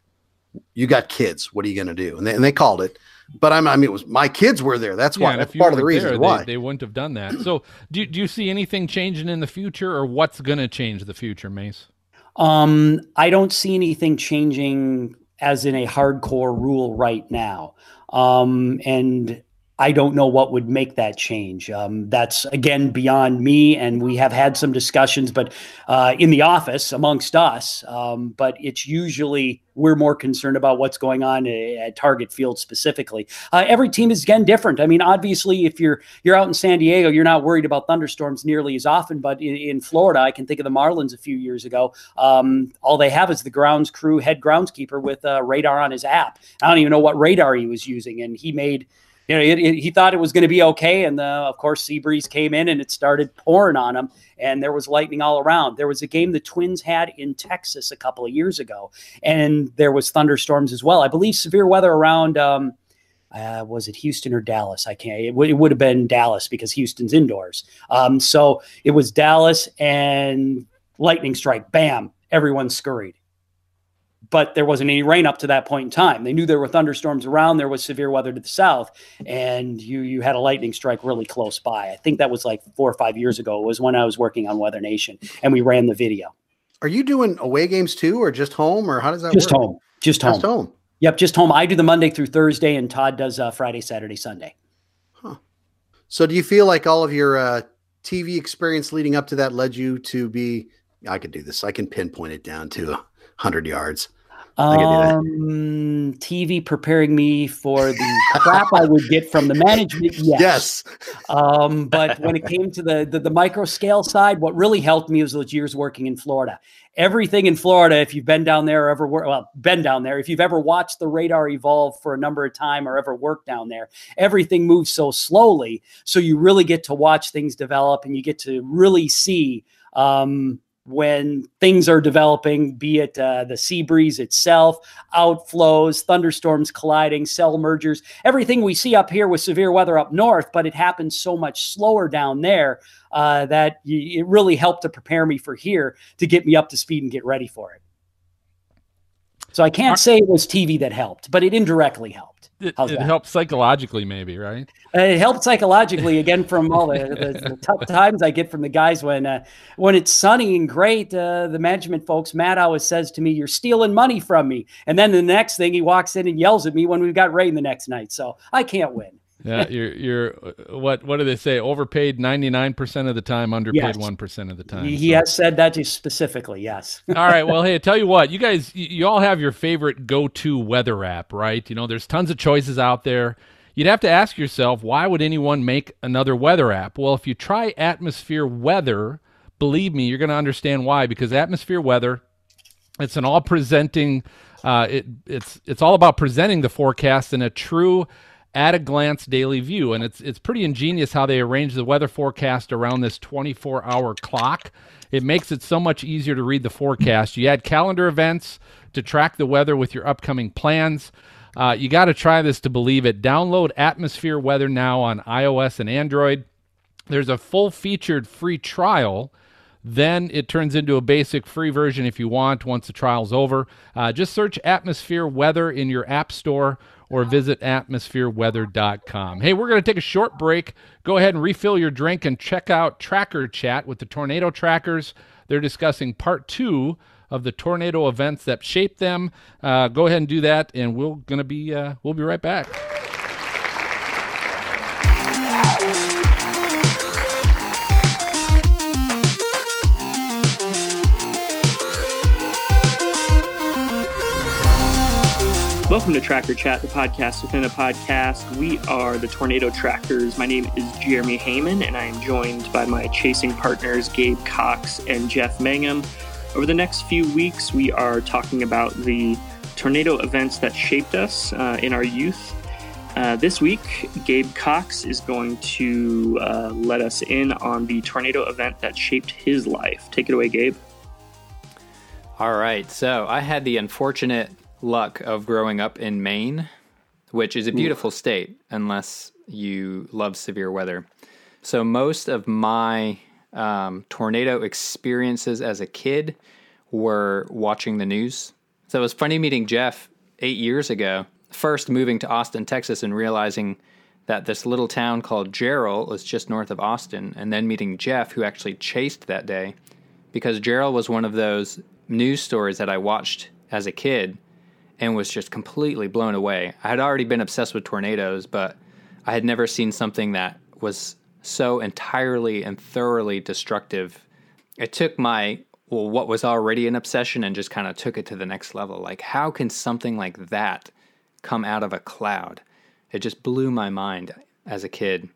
Speaker 5: You got kids. What are you going to do? And they, and they called it. But I'm, I mean, it was my kids were there. That's why.
Speaker 2: and
Speaker 5: That's part of the reason
Speaker 2: there,
Speaker 5: why.
Speaker 2: they, they wouldn't have done that. So, do do you see anything changing in the future, or what's going to change the future, Mace?
Speaker 6: Um, I don't see anything changing as in a hardcore rule right now. Um, and I don't know what would make that change. Um, that's again beyond me, and we have had some discussions, but uh, in the office amongst us. Um, but it's usually we're more concerned about what's going on at Target Field specifically. Uh, every team is again different. I mean, obviously, if you're you're out in San Diego, you're not worried about thunderstorms nearly as often. But in, in Florida, I can think of the Marlins a few years ago. Um, all they have is the grounds crew head groundskeeper with uh, radar on his app. I don't even know what radar he was using, and he made. You know, it, it- he thought it was going to be okay, and uh, of course, sea breeze came in and it started pouring on him, and there was lightning all around. There was a game the Twins had in Texas a couple of years ago, and there was thunderstorms as well. I believe severe weather around. Um, uh, was it Houston or Dallas? I can't. It, w- it would have been Dallas because Houston's indoors. Um, so it was Dallas and lightning strike. Bam! Everyone scurried. But there wasn't any rain up to that point in time. They knew there were thunderstorms around. There was severe weather to the south, and you you had a lightning strike really close by. I think that was like four or five years ago. It was when I was working on Weather Nation, and we ran the video.
Speaker 5: Are you doing away games too, or just home, or how does that
Speaker 6: Just
Speaker 5: work?
Speaker 6: home. Just home.
Speaker 5: Just home.
Speaker 6: Yep, just home. I do the Monday through Thursday, and Todd does uh, Friday, Saturday, Sunday. Huh.
Speaker 5: So, do you feel like all of your uh, TV experience leading up to that led you to be? I could do this. I can pinpoint it down to hundred yards. I can do that.
Speaker 6: Um, TV preparing me for the crap I would get from the management. [laughs] Yes.
Speaker 5: Yes.
Speaker 6: Um, but [laughs] when it came to the, the the micro scale side, what really helped me was those years working in Florida. Everything in Florida, if you've been down there or ever wor- well, been down there, if you've ever watched the radar evolve for a number of time or ever worked down there, everything moves so slowly. So you really get to watch things develop and you get to really see um, when things are developing, be it uh, the sea breeze itself, outflows, thunderstorms colliding, cell mergers, everything we see up here with severe weather up north, but it happens so much slower down there uh, that y- it really helped to prepare me for here to get me up to speed and get ready for it. So I can't say it was TV that helped, but it indirectly helped.
Speaker 2: It,
Speaker 6: How's
Speaker 2: it
Speaker 6: that?
Speaker 2: helps psychologically, maybe, right?
Speaker 6: It helped psychologically again from all the, the, the [laughs] tough times I get from the guys when uh, when it's sunny and great. Uh, the management folks, Matt always says to me, "You're stealing money from me," and then the next thing he walks in and yells at me when we've got rain the next night. So I can't win.
Speaker 2: Yeah, [laughs] you're you're uh, what what do they say? Overpaid ninety nine percent of the time, underpaid
Speaker 6: Yes.
Speaker 2: one percent of the time.
Speaker 6: He,
Speaker 2: So-
Speaker 6: has said that specifically. Yes. [laughs]
Speaker 2: all right. Well, hey, I tell you what, you guys, you, all have your favorite go-to weather app, right? You know, there's tons of choices out there. You'd have to ask yourself, why would anyone make another weather app? Well, if you try Atmosphere Weather, believe me, you're going to understand why. Because Atmosphere Weather, it's an all presenting. Uh, it, it's it's all about presenting the forecast in a true at a glance daily view and it's it's pretty ingenious how they arrange the weather forecast around this 24 hour clock. It makes it so much easier to read the forecast. You add calendar events to track the weather with your upcoming plans. Uh, you got to try this to believe it. Download atmosphere weather now on ios and android. There's a full featured free trial. Then it turns into a basic free version if you want once the trial's over. Uh, just search Atmosphere Weather in your app store or visit atmosphereweather.com. Hey, we're going to take a short break. Go ahead and refill your drink and check out Tracker Chat with the Tornado Trackers. They're discussing part two of the tornado events that shaped them. Uh, go ahead and do that, and we're going to be uh, we'll be right back.
Speaker 7: Welcome to Tracker Chat, the podcast within a podcast. We are the Tornado Trackers. My name is Jeremy Heyman, and I am joined by my chasing partners, Gabe Cox and Jeff Mangum. Over the next few weeks, we are talking about the tornado events that shaped us uh, in our youth. Uh, this week, Gabe Cox is going to uh, let us in on the tornado event that shaped his life. Take it away, Gabe.
Speaker 8: All right. So I had the unfortunate luck of growing up in Maine, which is a beautiful state unless you love severe weather. So most of my um, tornado experiences as a kid were watching the news. So it was funny meeting Jeff eight years ago. First, moving to Austin, Texas, and realizing that this little town called Jarrell was just north of Austin, and then meeting Jeff, who actually chased that day because Jarrell was one of those news stories that I watched as a kid and was just completely blown away. I had already been obsessed with tornadoes, but I had never seen something that was so entirely and thoroughly destructive. It took my well, what was already an obsession and just kind of took it to the next level. Like, how can something like that come out of a cloud? It just blew my mind as a kid.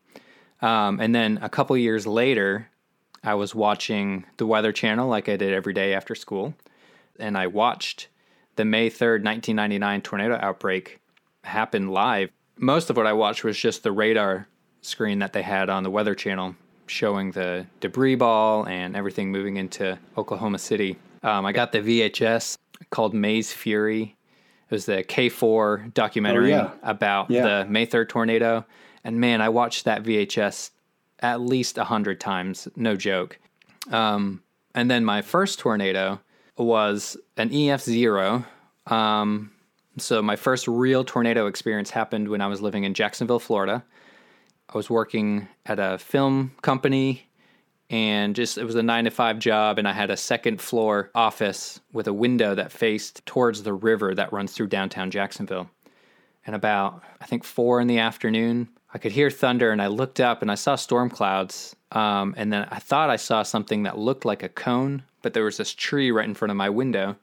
Speaker 8: Um, and then a couple years later, I was watching the Weather Channel like I did every day after school, and I watched the May 3rd, 1999 tornado outbreak happened live. Most of what I watched was just the radar screen that they had on the Weather Channel showing the debris ball and everything moving into Oklahoma City. Um, I got the VHS called May's Fury. It was the KFOR documentary
Speaker 9: yeah.
Speaker 8: about
Speaker 9: Yeah.
Speaker 8: the May 3rd tornado. And man, I watched that VHS at least a hundred times, no joke. Um, and then my first tornado was an EF zero. Um, so my first real tornado experience happened when I was living in Jacksonville, Florida. I was working at a film company and just it was a nine to five job and i had a second floor office with a window that faced towards the river that runs through downtown jacksonville and about i think four in the afternoon i could hear thunder and i looked up and i saw storm clouds um, and then i thought i saw something that looked like a cone but there was this tree right in front of my window.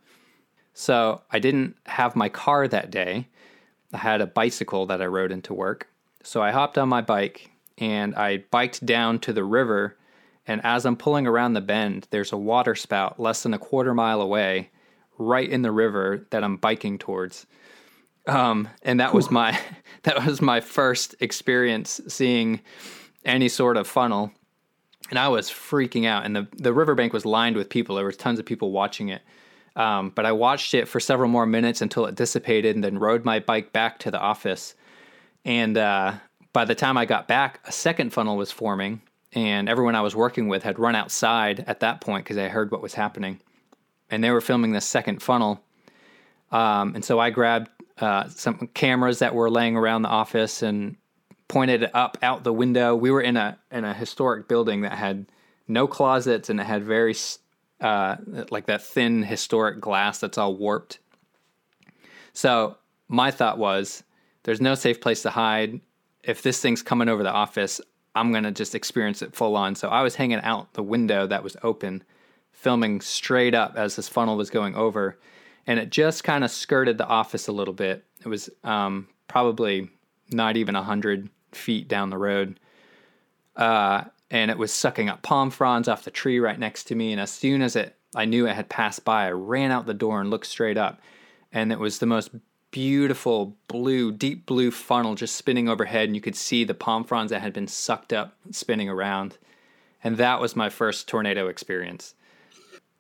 Speaker 8: So i didn't have my car that day. I had a bicycle that i rode into work. So i hopped on my bike and i biked down to the river. And as I'm pulling around the bend, there's a water spout less than a quarter mile away, right in the river that I'm biking towards. Um, and that was my [laughs] that was my first experience seeing any sort of funnel. And I was freaking out. And the, the riverbank was lined with people. There was tons of people watching it. Um, but I watched it for several more minutes until it dissipated and then rode my bike back to the office. And uh, by the time I got back, a second funnel was forming and everyone I was working with had run outside at that point because they heard what was happening, and they were filming this second funnel. Um, and so I grabbed uh, some cameras that were laying around the office and pointed up out the window. We were in a in a historic building that had no closets and it had very uh, like that thin historic glass that's all warped. So my thought was, there's no safe place to hide. If this thing's coming over the office, I'm gonna just experience it full on. So I was hanging out the window that was open, filming straight up as this funnel was going over, and it just kind of skirted the office a little bit. It was um, probably not even a hundred feet down the road. Uh, and it was sucking up palm fronds off the tree right next to me. And as soon as it, I knew it had passed by, I ran out the door and looked straight up. And it was the most beautiful blue, deep blue funnel just spinning overhead. And you could see the palm fronds that had been sucked up spinning around. And that was my first tornado experience.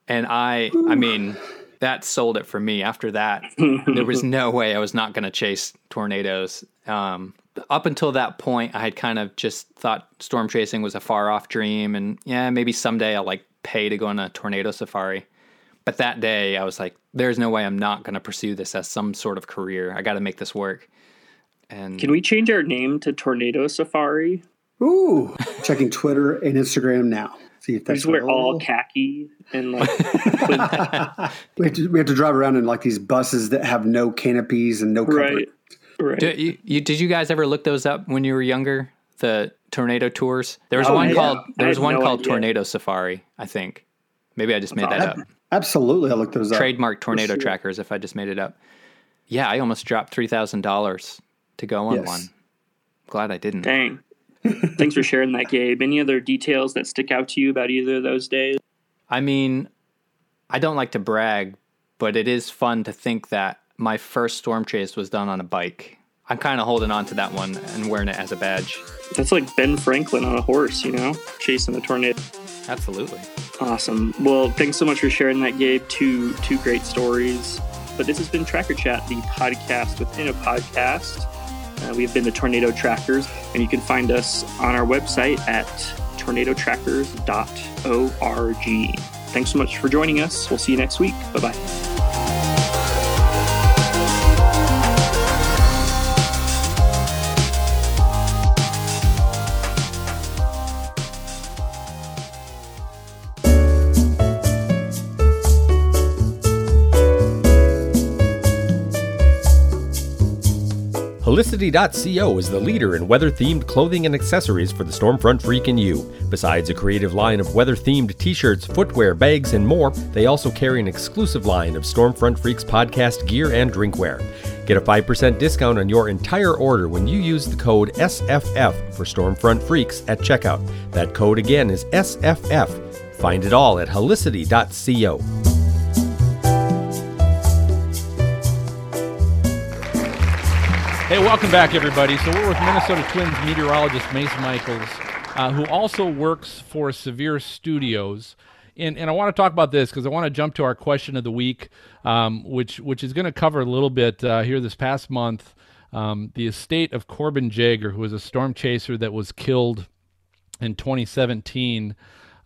Speaker 8: And I, I mean, that sold it for me. After that, there was [laughs] no way I was not going to chase tornadoes. Um, up until that point, I had kind of just thought storm chasing was a far off dream, and yeah, maybe someday I'll like pay to go on a tornado safari. But that day, I was like, "There's no way I'm not going to pursue this as some sort of career. I got to make this work." And
Speaker 7: can we change our name to Tornado Safari?
Speaker 9: Ooh, checking Twitter and Instagram now.
Speaker 7: See if that's. We wear all khaki and like. [laughs]
Speaker 9: we, have to, we have to drive around in like these buses that have no canopies and no cover.
Speaker 7: Right. Right.
Speaker 8: Did you, you, did you guys ever look those up when you were younger? The tornado tours. There was
Speaker 7: Oh,
Speaker 8: one
Speaker 7: yeah.
Speaker 8: called there was one
Speaker 7: no
Speaker 8: called
Speaker 7: idea.
Speaker 8: Tornado Safari. I think. Maybe I just made that
Speaker 7: That's
Speaker 8: up.
Speaker 9: Absolutely, I looked those up.
Speaker 8: Trademark tornado
Speaker 9: sure.
Speaker 8: trackers. If I just made it up. Yeah, I almost dropped three thousand dollars to go on
Speaker 9: Yes.
Speaker 8: one. Glad I didn't.
Speaker 7: Dang. Thanks for sharing that, Gabe. Any other details that stick out to you about either of those days?
Speaker 8: I mean, I don't like to brag, but it is fun to think that my first storm chase was done on a bike. I'm kind of holding on to that one and wearing it as a badge.
Speaker 7: That's like Ben Franklin on a horse, you know, chasing a tornado.
Speaker 8: Absolutely.
Speaker 7: Awesome. Well, thanks so much for sharing that, Gabe. Two two great stories. But this has been Tracker Chat, the podcast within a podcast. Uh, we've been the Tornado Trackers, and you can find us on our website at tornadotrackers.org. Thanks so much for joining us. We'll see you next week. Bye bye.
Speaker 1: Helicity.co is the leader in weather themed clothing and accessories for the Stormfront Freak and you. Besides a creative line of weather themed t shirts, footwear, bags, and more, they also carry an exclusive line of Stormfront Freaks podcast gear and drinkware. Get a 5% discount on your entire order when you use the code SFF for Stormfront Freaks at checkout. That code again is SFF. Find it all at helicity.co.
Speaker 2: Hey, welcome back, everybody. So we're with Minnesota Twins meteorologist Mace Michaels, uh, who also works for Severe Studios. And, and I want to talk about this because I want to jump to our question of the week, um, which which is going to cover a little bit uh, here this past month. Um, the estate of Corbin Jaeger, who was a storm chaser that was killed in 2017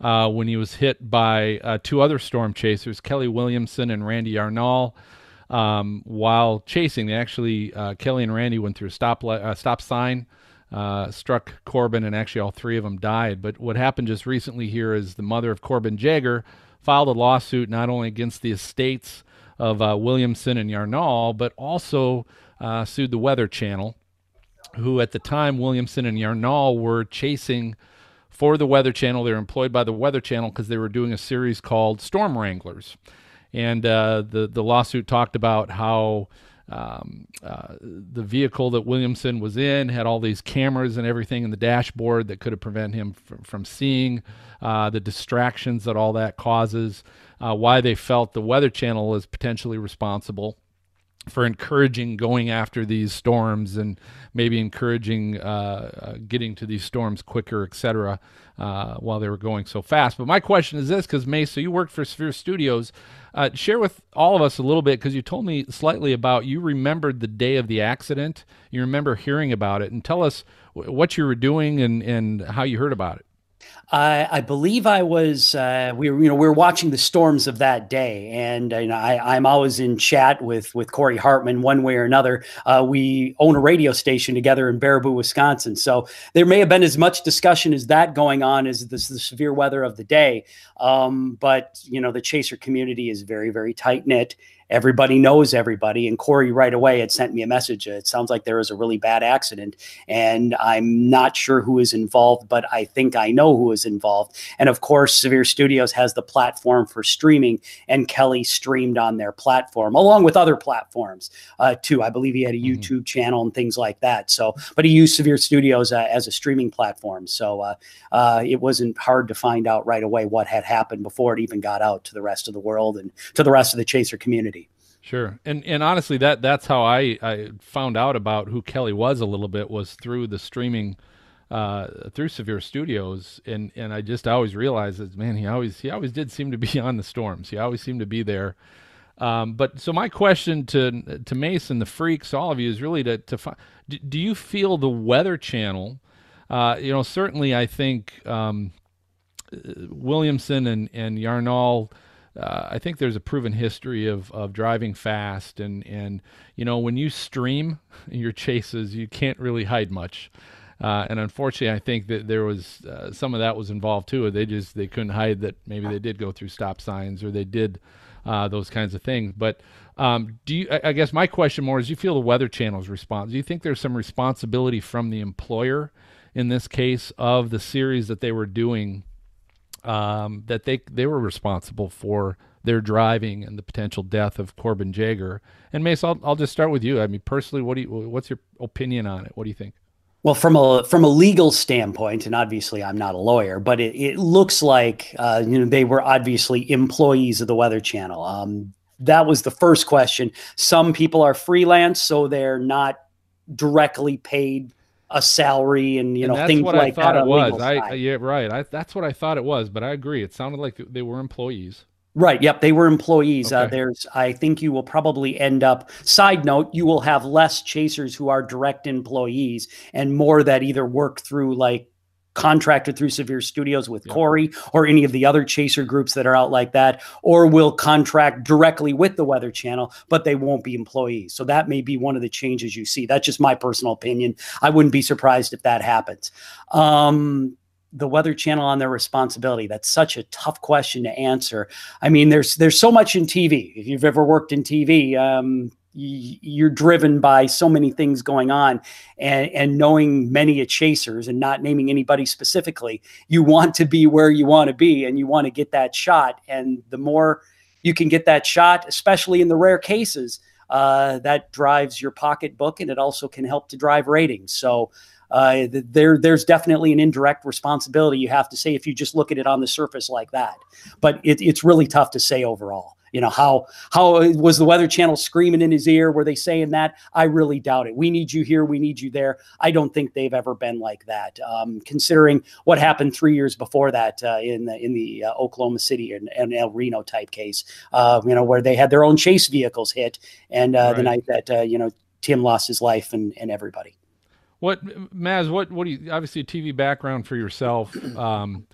Speaker 2: uh, when he was hit by uh, two other storm chasers, Kelly Williamson and Randy Yarnall um, while chasing. They actually uh, Kelly and Randy went through a stop li- uh, stop sign, uh, struck Corbin, and actually all three of them died. But what happened just recently here is the mother of Corbin Jaeger filed a lawsuit not only against the estates of uh, Williamson and Yarnall, but also uh, sued the Weather Channel, who at the time Williamson and Yarnall were chasing for the Weather Channel. They were employed by the Weather Channel because they were doing a series called Storm Wranglers and uh, the the lawsuit talked about how um, uh, the vehicle that Williamson was in had all these cameras and everything in the dashboard that could have prevented him from, from seeing uh, the distractions that all that causes. Uh, why they felt the Weather Channel is potentially responsible for encouraging going after these storms and maybe encouraging uh, uh, getting to these storms quicker, et cetera, uh, while they were going so fast. But my question is this because, Mace, so you worked for Severe Studios. Uh, share with all of us a little bit because you told me slightly about you remembered the day of the accident. You remember hearing about it, and tell us what you were doing and, and how you heard about it.
Speaker 6: I, I believe I was. Uh, we were, you know, we were watching the storms of that day, and you know, I, am always in chat with with Corey Hartman, one way or another. Uh, we own a radio station together in Baraboo, Wisconsin, so there may have been as much discussion as that going on as this, the severe weather of the day. Um, but you know, the chaser community is very, very tight knit, everybody knows everybody. And Corey right away had sent me a message. It sounds like there was a really bad accident, and I'm not sure who is involved, but I think I know who involved. And of course, Severe Studios has the platform for streaming, and Kelly streamed on their platform along with other platforms uh, too. I believe he had a mm-hmm. YouTube channel and things like that. So, but he used Severe Studios uh, as a streaming platform. So uh, uh, it wasn't hard to find out right away what had happened before it even got out to the rest of the world and to the rest of the Chaser community.
Speaker 2: Sure, and and honestly, that that's how I I found out about who Kelly was a little bit was through the streaming, uh, through Severe Studios, and and I just always realized that man, he always he always did seem to be [laughs] on the storms. He always seemed to be there. Um, but so my question to to Mason, the freaks, all of you, is really to to find. Do, do you feel the Weather Channel? Uh, you know, certainly, I think um, Williamson and and Yarnall uh, I think there's a proven history of, of driving fast and, and you know when you stream [laughs] your chases you can't really hide much uh, and unfortunately I think that there was uh, some of that was involved too they just they couldn't hide that maybe they did go through stop signs or they did uh, those kinds of things but um, do you I, guess my question more is Do you feel the weather channel's response do you think there's some responsibility from the employer in this case of the series that they were doing um, that they they were responsible for their driving and the potential death of Corbin Jaeger. And Mace, I'll, I'll just start with you. I mean, personally, what do you, what's your opinion on it? What do you think?
Speaker 6: Well, from a from a legal standpoint, and obviously I'm not a lawyer, but it, it looks like uh, you know they were obviously employees of the Weather Channel. Um, that was the first question. Some people are freelance, so they're not directly paid a salary and you
Speaker 2: and
Speaker 6: know
Speaker 2: that's
Speaker 6: things
Speaker 2: what
Speaker 6: like
Speaker 2: I thought
Speaker 6: that.
Speaker 2: It was. I yeah right. I, that's what I thought it was, but I agree. It sounded like they were employees.
Speaker 6: Right. Yep. They were employees. Uh, okay. Uh, there's, I think you will probably end up, side note, you will have less chasers who are direct employees and more that either work through like contracted through Severe Studios with Corey or any of the other chaser groups that are out like that, or will contract directly with the Weather Channel, but they won't be employees. So that may be one of the changes you see. That's just my personal opinion. I wouldn't be surprised if that happens. Um, the Weather Channel on their responsibility? That's such a tough question to answer. I mean, there's there's so much in TV. If you've ever worked in TV, um, you're driven by so many things going on and, and knowing many a chasers and not naming anybody specifically you want to be where you want to be and you want to get that shot and the more you can get that shot especially in the rare cases uh, that drives your pocketbook and it also can help to drive ratings so uh, there there's definitely an indirect responsibility you have to say if you just look at it on the surface like that. But it, it's really tough to say overall. You know how how was the weather channel screaming in his ear? Were they saying that? I really doubt it. We need you here. We need you there. I don't think they've ever been like that. Um, considering what happened three years before that uh, in the in the uh, oklahoma city and, and, el reno type case uh, you know where they had their own chase vehicles hit and uh, right. the night that uh, you know tim lost his life and and everybody
Speaker 2: what maz what what do you obviously a tv background for yourself um,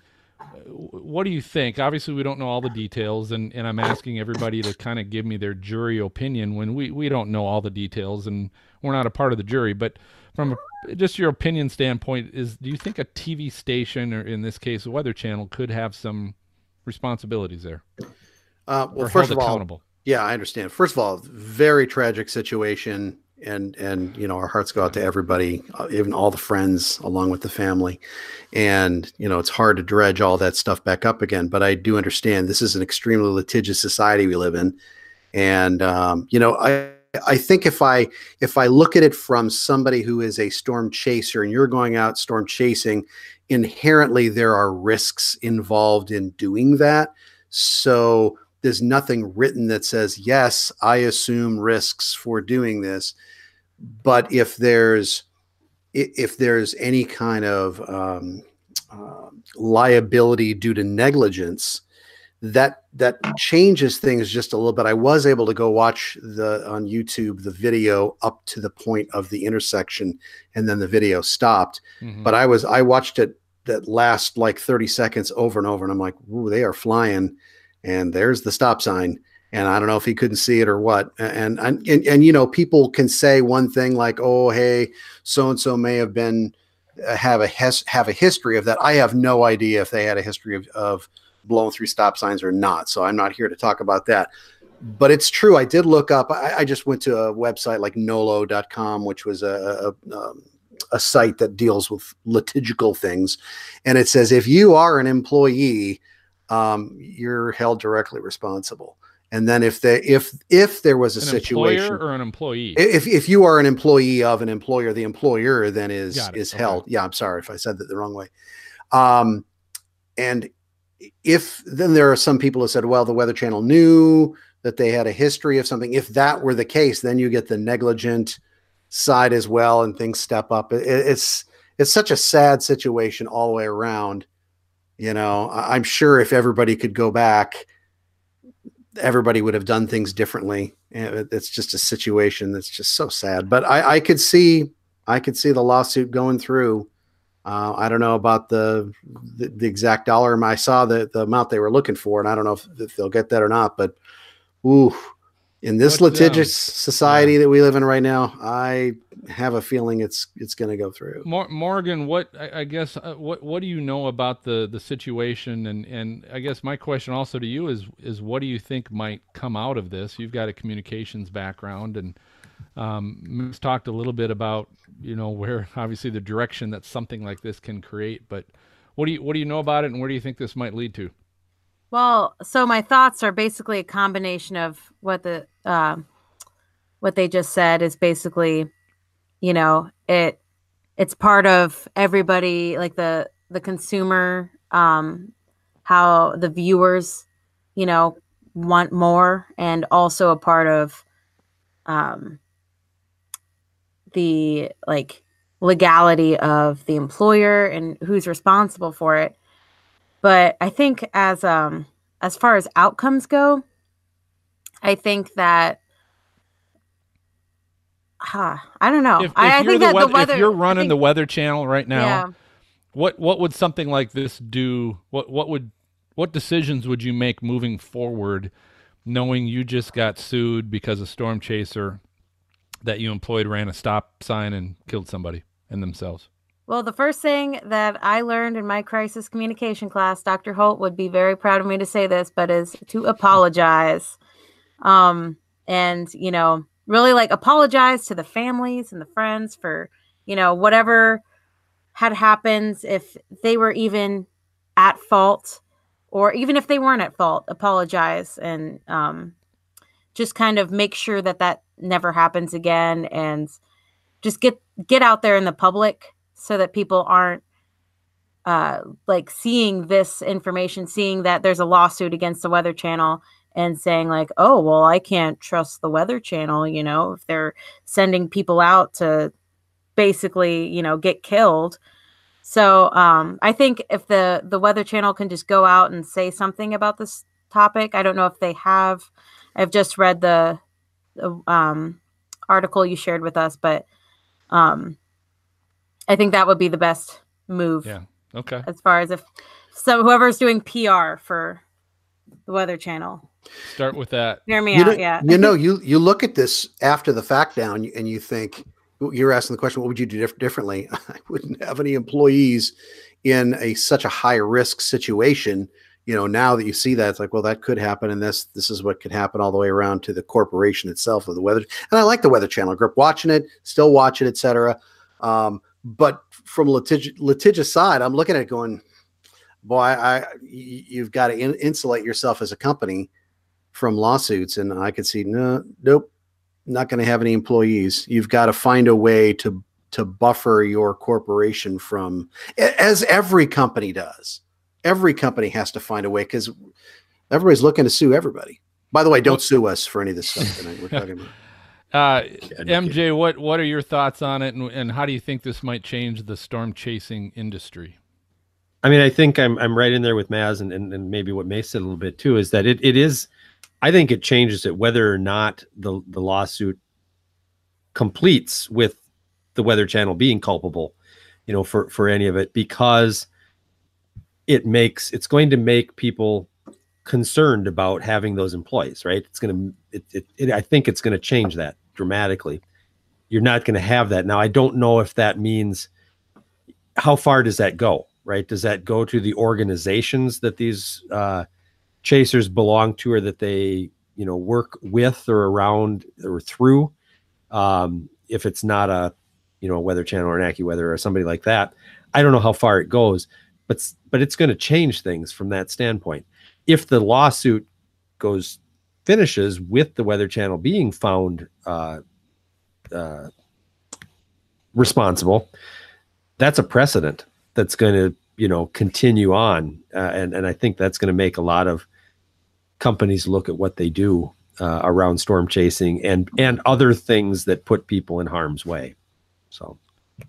Speaker 2: what do you think? Obviously, we don't know all the details, and, and I'm asking everybody to kind of give me their jury opinion when we, we don't know all the details and we're not a part of the jury. But from a, just your opinion standpoint, is do you think a TV station, or in this case, a Weather Channel, could have some responsibilities there?
Speaker 5: Uh, well, first of all, yeah, I understand. First of all, very tragic situation and and you know our hearts go out to everybody uh, even all the friends along with the family. And you know it's hard to dredge all that stuff back up again but i do understand this is an extremely litigious society we live in. And um, you know i i think if i if i look at it from somebody who is a storm chaser and you're going out storm chasing inherently there are risks involved in doing that. So there's nothing written that says yes i assume risks for doing this but if there's if there's any kind of um, uh, liability due to negligence, that that changes things just a little bit. I was able to go watch the on YouTube the video up to the point of the intersection, and then the video stopped. Mm-hmm. But I was I watched it that last like 30 seconds over and over and i'm like ooh they are flying and there's the stop sign and i don't know if he couldn't see it or what and and and, and you know people can say one thing like oh hey so and so may have been uh, have a hes- have a history of that i have no idea if they had a history of, of blowing through stop signs or not so i'm not here to talk about that but it's true i did look up i, I just went to a website like nolo.com which was a, a um, a site that deals with litigical things, and it says if you are an employee, um, you're held directly responsible. And then if they if if there was a
Speaker 2: An
Speaker 5: situation
Speaker 2: employer or an employee?
Speaker 5: if if you are an employee of an employer, the employer then is
Speaker 2: it.
Speaker 5: is
Speaker 2: Okay.
Speaker 5: held. Yeah, I'm sorry if I said that the wrong way. Um, and if then there are some people who said, well, the Weather Channel knew that they had a history of something. If that were the case, then you get the negligent side as well, and things step up. It- it's it's such a sad situation all the way around. You know, I'm sure if everybody could go back, everybody would have done things differently. It's just a situation that's just so sad. But I, I could see, I could see the lawsuit going through. Uh, I don't know about the, the the exact dollar amount. I saw the the amount they were looking for, and I don't know if, if they'll get that or not. But ooh, in this
Speaker 2: What's,
Speaker 5: litigious society that we live in right now, I have a feeling it's it's going to go through.
Speaker 2: Mor- Morgan, what I, I guess uh, what what do you know about the the situation, and and I guess my question also to you is is what do you think might come out of this? You've got a communications background, and um, Maz talked a little bit about you know where [laughs] obviously the direction that something like this can create, but what do you what do you know about it, and where do you think this might lead to?
Speaker 3: Well, so my thoughts are basically a combination of what the um what they just said is basically, you know, it it's part of everybody like the the consumer um how the viewers, you know, want more and also a part of um the like legality of the employer and who's responsible for it. But i think as um as far as outcomes go i think that huh, i don't know
Speaker 2: If, if
Speaker 3: I, I
Speaker 2: you're
Speaker 3: think that
Speaker 2: weather,
Speaker 3: the weather
Speaker 2: if you're running
Speaker 3: think-
Speaker 2: the Weather Channel right now,
Speaker 3: yeah
Speaker 2: what what would something like this do what what would what decisions would you make moving forward knowing you just got sued because a storm chaser that you employed ran a stop sign and killed somebody and themselves
Speaker 3: Well, the first thing that I learned in my crisis communication class, Dr. Holt would be very proud of me to say this, but is to apologize. Um, and, you know, really like apologize to the families and the friends for, you know, whatever had happened, if they were even at fault or even if they weren't at fault, apologize and um, just kind of make sure that that never happens again and just get get out there in the public so that people aren't uh, like seeing this information, seeing that there's a lawsuit against the Weather Channel and saying like, oh, well, I can't trust the Weather Channel, you know, if they're sending people out to basically, you know, get killed. So um, I think if the the Weather Channel can just go out and say something about this topic, I don't know if they have. I've just read the, the um, article you shared with us, but um, I think that would be the best move
Speaker 2: yeah okay
Speaker 3: as far as if so whoever's doing PR for the Weather Channel.
Speaker 2: start with that
Speaker 3: Hear me
Speaker 5: you
Speaker 3: out,
Speaker 5: know,
Speaker 3: yeah.
Speaker 5: you know, [laughs] you you look at this after the fact now, and you, and you think you're asking the question, what would you do dif- differently? [laughs] I wouldn't have any employees in a such a high risk situation. You know, now that you see that, it's like, well, that could happen, and this this is what could happen all the way around to the corporation itself of the weather. And I like the Weather Channel. I grew up watching it, still watch it, etc. Um, but from litig- litigious side, I'm looking at it going, boy, I, you've got to in- insulate yourself as a company from lawsuits and i could see no nope not going to have any employees. You've got to find a way to to buffer your corporation from as every company does. Every company has to find a way because everybody's looking to sue everybody. By the way don't sue us for any of this stuff tonight. We're talking about [laughs]
Speaker 2: uh, mj what what are your thoughts on it and, and how do you think this might change the storm chasing industry
Speaker 4: I mean, I think I'm I'm right in there with Maz and, and, and maybe what May said a little bit too is that it, it is I think it changes it whether or not the the lawsuit completes with the Weather Channel being culpable, you know, for for any of it because it makes it's going to make people concerned about having those employees, right? It's to, it, it, it, I think it's going to change that dramatically. You're not going to have that now. I don't know if that means how far does that go, right? Does that go to the organizations that these uh, chasers belong to, or that they, you know, work with or around or through? Um, if it's not a, you know, Weather Channel or an AccuWeather or somebody like that, I don't know how far it goes, but but it's going to change things from that standpoint if the lawsuit goes finishes with the Weather Channel being found uh, uh, responsible, that's a precedent that's going to you know continue on, uh, and and I think that's going to make a lot of companies look at what they do uh, around storm chasing and and other things that put people in harm's way. So.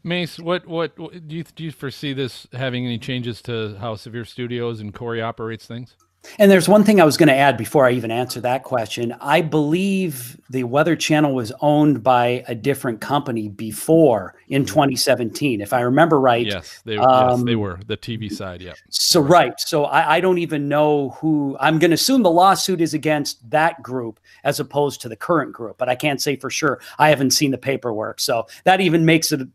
Speaker 2: Mace, what, what, what do you do? You foresee this having any changes to how Severe Studios and Corey operates things?
Speaker 6: And there's one thing I was going to add before I even answer that question. I believe the Weather Channel was owned by a different company before in mm-hmm. 2017, if I remember right.
Speaker 2: Yes, they, um, yes, they were the TV side. Yeah.
Speaker 6: So right. So I, I don't even know who. I'm going to assume the lawsuit is against that group as opposed to the current group, but I can't say for sure. I haven't seen the paperwork, so that even makes it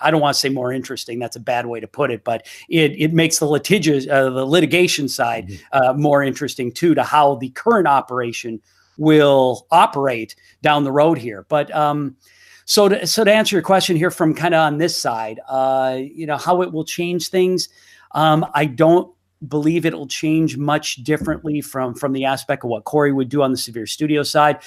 Speaker 6: I don't want to say more interesting. That's a bad way to put it, but it it makes the litigious uh, the litigation side mm-hmm. uh, more interesting too to how the current operation will operate down the road here. But um, so to, so to answer your question here from kind of on this side, uh, you know how it will change things. Um, I don't believe it'll change much differently from from the aspect of what Corey would do on the Severe Studio side.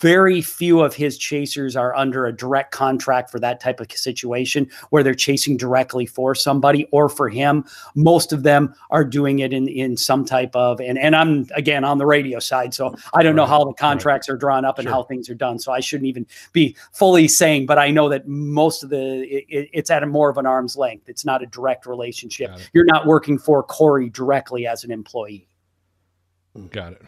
Speaker 6: Very few of his chasers are under a direct contract for that type of situation where they're chasing directly for somebody or for him. Most of them are doing it in in some type of and and I'm again on the radio side, so I don't know how the contracts are drawn up and sure. how things are done. So I shouldn't even be fully saying, but I know that most of the it, it's at a more of an arm's length. It's not a direct relationship. You're not working for Corey directly as an employee.
Speaker 2: Got it.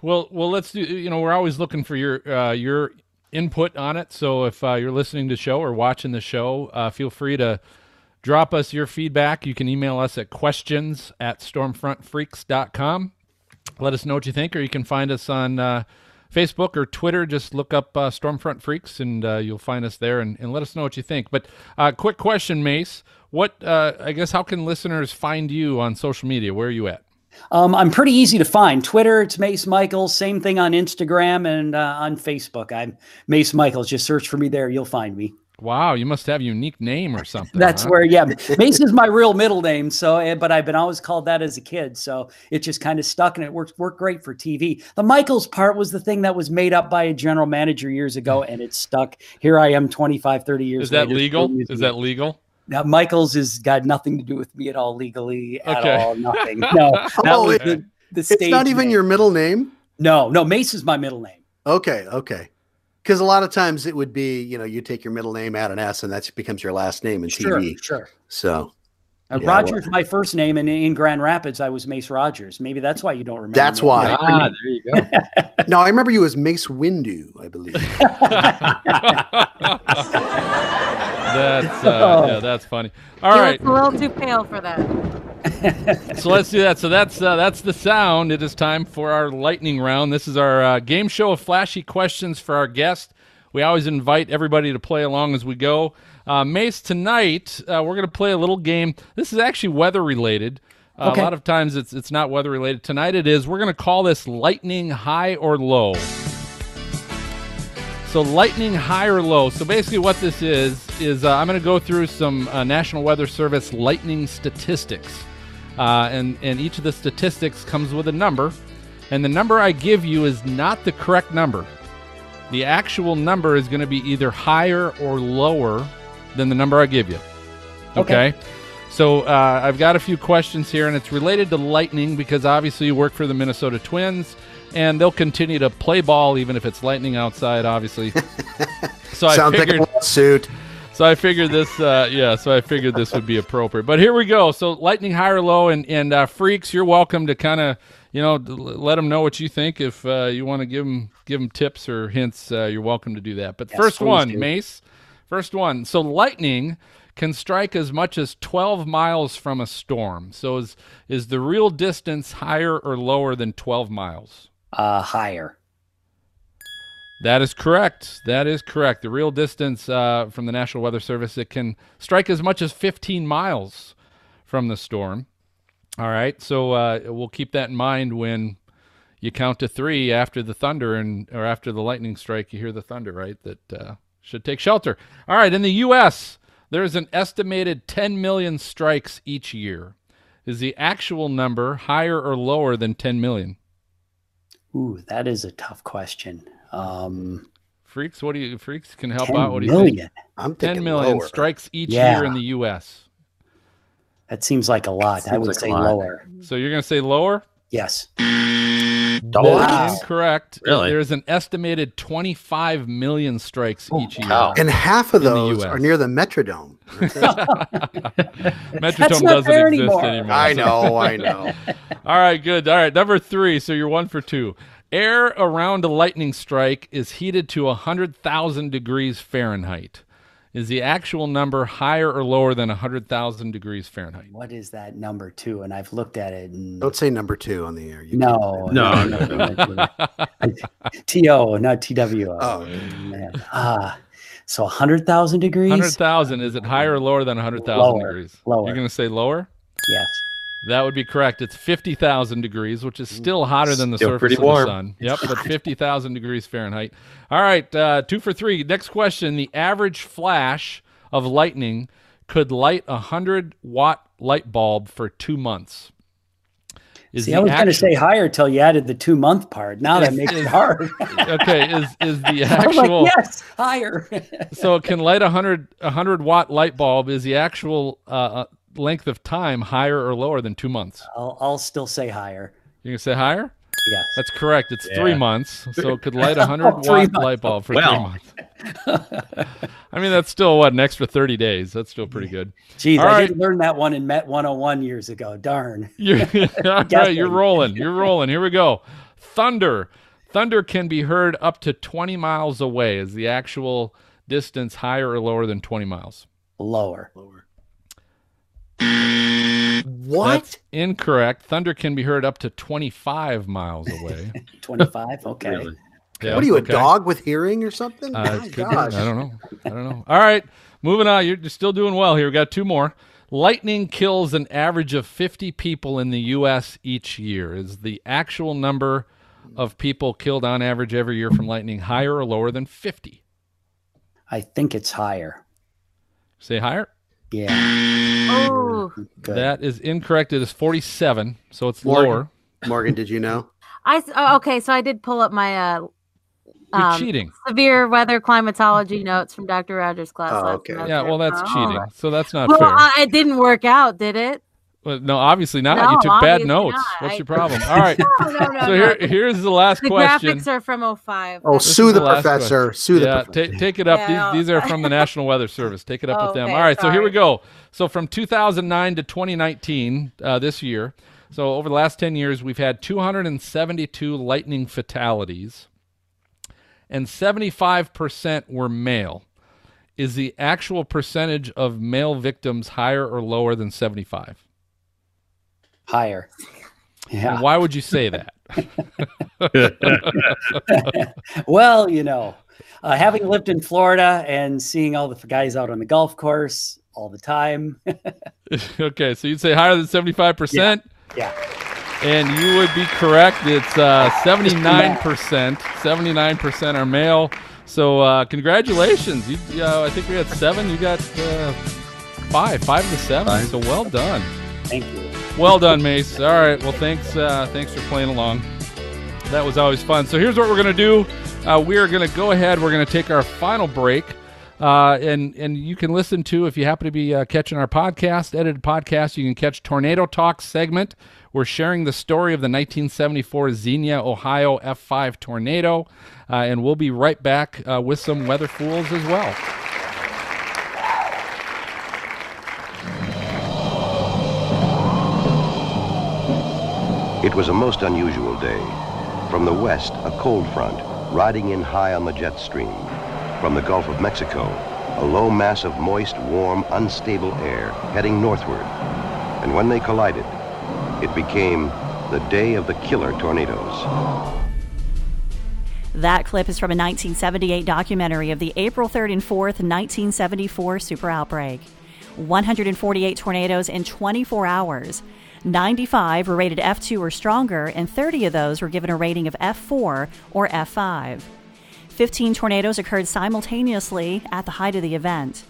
Speaker 2: Well, well, let's do. You know, we're always looking for your uh, your input on it. So if uh, you're listening to the show or watching the show, uh, feel free to drop us your feedback. You can email us at questions at stormfrontfreaks.com. Let us know what you think, or you can find us on uh, Facebook or Twitter. Just look up uh, Stormfront Freaks, and uh, you'll find us there. And, and, let us know what you think. But uh, quick question, Mace. What uh, I guess how can listeners find you on social media? Where are you at?
Speaker 6: Um, I'm pretty easy to find. Twitter, it's Mace Michaels. Same thing on Instagram and uh, on Facebook. I'm Mace Michaels. Just search for me there. You'll find me.
Speaker 2: Wow, you must have a unique name or something.
Speaker 6: That's
Speaker 2: huh?
Speaker 6: where, yeah, Mace is my real middle name. So, eh, but I've been always called that as a kid. So it just kind of stuck, and it worked worked great for TV. The Michaels part was the thing that was made up by a general manager years ago, [laughs] and it stuck. Here I am, 25, 30 years.
Speaker 2: Is that later, legal? Is that legal?
Speaker 6: Now, Michaels has got nothing to do with me at all legally at okay. all. Nothing. [laughs] No,
Speaker 5: oh, it, the, the it's not even name. your middle name.
Speaker 6: No, no, Mace is my middle name.
Speaker 5: Okay, okay. Because a lot of times it would be, you know, you take your middle name, add an S, and that becomes your last name in
Speaker 6: sure,
Speaker 5: TV.
Speaker 6: Sure.
Speaker 5: So.
Speaker 6: Uh, yeah, Rogers, well, my first name, and in Grand Rapids, I was Mace Rogers. Maybe that's why you don't remember.
Speaker 5: That's
Speaker 6: me.
Speaker 5: why.
Speaker 6: Ah, there you go. [laughs]
Speaker 5: no, I remember you as Mace Windu, I believe. [laughs]
Speaker 2: That's uh, [laughs] yeah, that's funny. All right,
Speaker 3: a little too pale for that. [laughs]
Speaker 2: so let's do that. So that's uh, that's the sound. It is time for our lightning round. This is our uh, game show of flashy questions for our guest. We always invite everybody to play along as we go. Uh, Mace, tonight uh, we're going to play a little game. This is actually weather related. Uh, okay. A lot of times it's it's not weather related. Tonight it is. We're going to call this lightning high or low. So lightning high or low. So basically, what this is is uh, I'm going to go through some uh, National Weather Service lightning statistics, uh, and and each of the statistics comes with a number, and the number I give you is not the correct number. The actual number is going to be either higher or lower than the number I give you. Okay. okay? So uh, I've got a few questions here, and it's related to lightning because obviously you work for the Minnesota Twins and they'll continue to play ball even if it's lightning outside. Obviously, [laughs]
Speaker 5: so I Sounds figured, like a suit.
Speaker 2: So I figured this, uh, yeah. So I figured this would be appropriate. But here we go. So lightning high or low, and and uh, freaks, you're welcome to kind of you know let them know what you think. If uh, you want to give them give them tips or hints, uh, you're welcome to do that. But yes, first one, do. Mace. First one. So lightning can strike as much as 12 miles from a storm. So is is the real distance higher or lower than 12 miles?
Speaker 6: Uh, higher.
Speaker 2: That is correct. That is correct. The real distance uh, from the National Weather Service it can strike as much as 15 miles from the storm. All right, so uh, we'll keep that in mind when you count to three after the thunder and or after the lightning strike. You hear the thunder, right? That uh, should take shelter. All right, in the U.S., there's an estimated 10 million strikes each year. Is the actual number higher or lower than 10 million?
Speaker 6: Ooh, that is a tough question. Um,
Speaker 2: freaks, what do you freaks can help out? What do you
Speaker 6: million.
Speaker 2: think?
Speaker 5: I'm
Speaker 2: 10
Speaker 5: thinking
Speaker 2: million
Speaker 5: lower.
Speaker 2: strikes each
Speaker 6: Yeah.
Speaker 2: year in the U.S.
Speaker 6: That seems like a lot. I would
Speaker 4: like
Speaker 6: say lower.
Speaker 2: So you're going to say lower?
Speaker 6: Yes.
Speaker 4: Double
Speaker 6: Wow.
Speaker 2: Incorrect.
Speaker 4: Really?
Speaker 2: There's an estimated 25 million strikes each year.
Speaker 4: cow.
Speaker 5: And half of
Speaker 2: In
Speaker 5: those are near the Metrodome. [laughs]
Speaker 2: Metrodome
Speaker 6: not
Speaker 2: doesn't exist
Speaker 6: anymore.
Speaker 2: anymore.
Speaker 5: I know, I [laughs] know.
Speaker 2: All right, good. All right, number three. So you're one for two. Air around a lightning strike is heated to 100,000 degrees Fahrenheit. Is the actual number higher or lower than 100,000 degrees Fahrenheit?
Speaker 6: What is that number two? And I've looked at it. And
Speaker 5: Don't say number two on the air. You
Speaker 6: no,
Speaker 4: No,
Speaker 6: no, no, no, no. T-O, [laughs] not T-W-O.
Speaker 5: Oh.
Speaker 6: man. Ah, so 100,000 degrees?
Speaker 2: 100,000. Is it higher or lower than 100,000
Speaker 6: Lower.
Speaker 2: degrees?
Speaker 6: Lower.
Speaker 2: You're going to say lower?
Speaker 6: Yes.
Speaker 2: That would be correct. It's 50,000 degrees, which is still hotter than the
Speaker 4: Still
Speaker 2: surface
Speaker 4: pretty
Speaker 2: of the sun. Yep, but [laughs] 50,000 degrees Fahrenheit. All right, uh, two for three. Next question. The average flash of lightning could light a 100 watt light bulb for two months. Is
Speaker 6: See,
Speaker 2: the
Speaker 6: I was going to say higher till you added the two month part. Now that [laughs] makes it hard. [laughs]
Speaker 2: okay, is, is the actual.
Speaker 6: like, yes, higher.
Speaker 2: So it can light a 100, a 100 watt light bulb. Is the actual uh, uh, length of time higher or lower than two months?
Speaker 6: I'll, I'll still say higher.
Speaker 2: You can say higher?
Speaker 6: Yes.
Speaker 2: That's correct. It's three months, so it could light a [laughs] hundred
Speaker 6: Three
Speaker 2: watt
Speaker 6: months.
Speaker 2: light bulb for
Speaker 4: Well.
Speaker 2: three months. I mean, that's still what an extra thirty days. That's still pretty good.
Speaker 6: Geez,
Speaker 2: All
Speaker 6: I
Speaker 2: right.
Speaker 6: didn't learn that one in Met 101 years ago. Darn. [laughs]
Speaker 2: You're, [laughs] all right, you're rolling. You're rolling. Here we go. Thunder. Thunder can be heard up to twenty miles away. Is the actual distance higher or lower than twenty miles?
Speaker 6: Lower. Lower.
Speaker 5: What?
Speaker 2: That's incorrect. Thunder can be heard up to twenty-five miles away. [laughs]
Speaker 6: 25. Okay.
Speaker 4: Really?
Speaker 2: Yeah,
Speaker 5: what are you,
Speaker 2: okay.
Speaker 5: a dog with hearing or something?
Speaker 2: Uh,
Speaker 5: My
Speaker 2: it could be. I don't know. I don't know. All right, moving on. You're, you're still doing well here. We got two more. Lightning kills an average of 50 people in the U.S. each year. Is the actual number of people killed on average every year from lightning higher or lower than 50?
Speaker 6: I think it's higher.
Speaker 2: Say higher.
Speaker 6: Yeah.
Speaker 3: Oh,
Speaker 6: Good.
Speaker 2: That is incorrect. It is 47, so it's
Speaker 5: Morgan.
Speaker 2: lower.
Speaker 5: Morgan, did you know? [laughs]
Speaker 3: I oh, okay. So I did pull up my uh,
Speaker 2: You're
Speaker 3: um,
Speaker 2: cheating.
Speaker 3: severe weather climatology notes from Dr. Rogers' class.
Speaker 5: Oh, okay.
Speaker 2: Yeah, well, that's
Speaker 3: Oh.
Speaker 2: cheating. So that's not
Speaker 3: Well,
Speaker 2: fair.
Speaker 3: uh, it didn't work out, did it?
Speaker 2: Well, no, obviously not.
Speaker 3: No,
Speaker 2: you took bad notes.
Speaker 3: not.
Speaker 2: What's
Speaker 3: I-
Speaker 2: your problem? [laughs] All right.
Speaker 3: No, no, no.
Speaker 2: So
Speaker 3: no.
Speaker 2: here, here's the last
Speaker 3: the
Speaker 2: question.
Speaker 3: The graphics are from 05.
Speaker 5: Oh,
Speaker 2: This
Speaker 5: sue the,
Speaker 2: the
Speaker 5: professor.
Speaker 2: question.
Speaker 5: Sue the
Speaker 2: yeah,
Speaker 5: professor.
Speaker 2: ta- take it up.
Speaker 3: Yeah,
Speaker 2: these, these are from the [laughs] National Weather Service. Take it up with them.
Speaker 3: Okay,
Speaker 2: All right, so here we go. So from 2009 to 2019, uh, this year, so over the last 10 years, we've had 272 lightning fatalities, and 75% were male. Is the actual percentage of male victims higher or lower than 75?
Speaker 6: Higher. Yeah.
Speaker 2: And why would you say that? [laughs] [laughs]
Speaker 6: well, you know, uh, having lived in Florida and seeing all the guys out on the golf course all the time. [laughs]
Speaker 2: okay, so you'd say higher than 75%?
Speaker 6: yeah.
Speaker 2: And you would be correct. It's uh, 79%. 79% are male. So uh, congratulations. You, uh, I think we had seven. You got uh, five, five to seven.
Speaker 4: Five.
Speaker 2: So well done.
Speaker 6: Thank you.
Speaker 2: Well done, Mace. All right. Well, thanks. Uh, thanks for playing along. That was always fun. So here's what we're gonna do. Uh, we are gonna go ahead. We're gonna take our final break, uh, and and you can listen to if you happen to be uh, catching our podcast, edited podcast. You can catch Tornado Talk segment. We're sharing the story of the 1974 Xenia, Ohio F5 tornado, uh, and we'll be right back uh, with some weather fools as well.
Speaker 10: It was a most unusual day. From the west, a cold front, riding in high on the jet stream. From the Gulf of Mexico, a low mass of moist, warm, unstable air heading northward. And when they collided, it became the day of the killer tornadoes.
Speaker 11: That clip is from a 1978 documentary of the April 3rd and 4th, 1974 super outbreak. 148 tornadoes in 24 hours. 95 were rated F2 or stronger, and 30 of those were given a rating of F4 or F5. 15 tornadoes occurred simultaneously at the height of the event.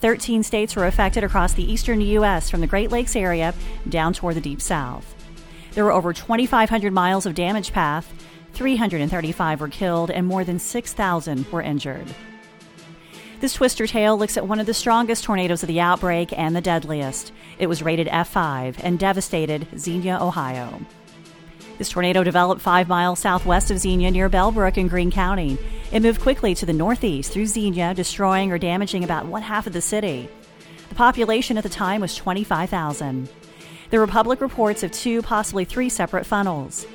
Speaker 11: 13 states were affected across the eastern U.S. from the Great Lakes area down toward the Deep South. There were over 2,500 miles of damage path, 335 were killed, and more than 6,000 were injured. This twister tale looks at one of the strongest tornadoes of the outbreak and the deadliest. It was rated F5 and devastated Xenia, Ohio. This tornado developed five miles southwest of Xenia near Bellbrook in Greene County. It moved quickly to the northeast through Xenia, destroying or damaging about one half of the city. The population at the time was 25,000. There were public reports of two, possibly three separate funnels.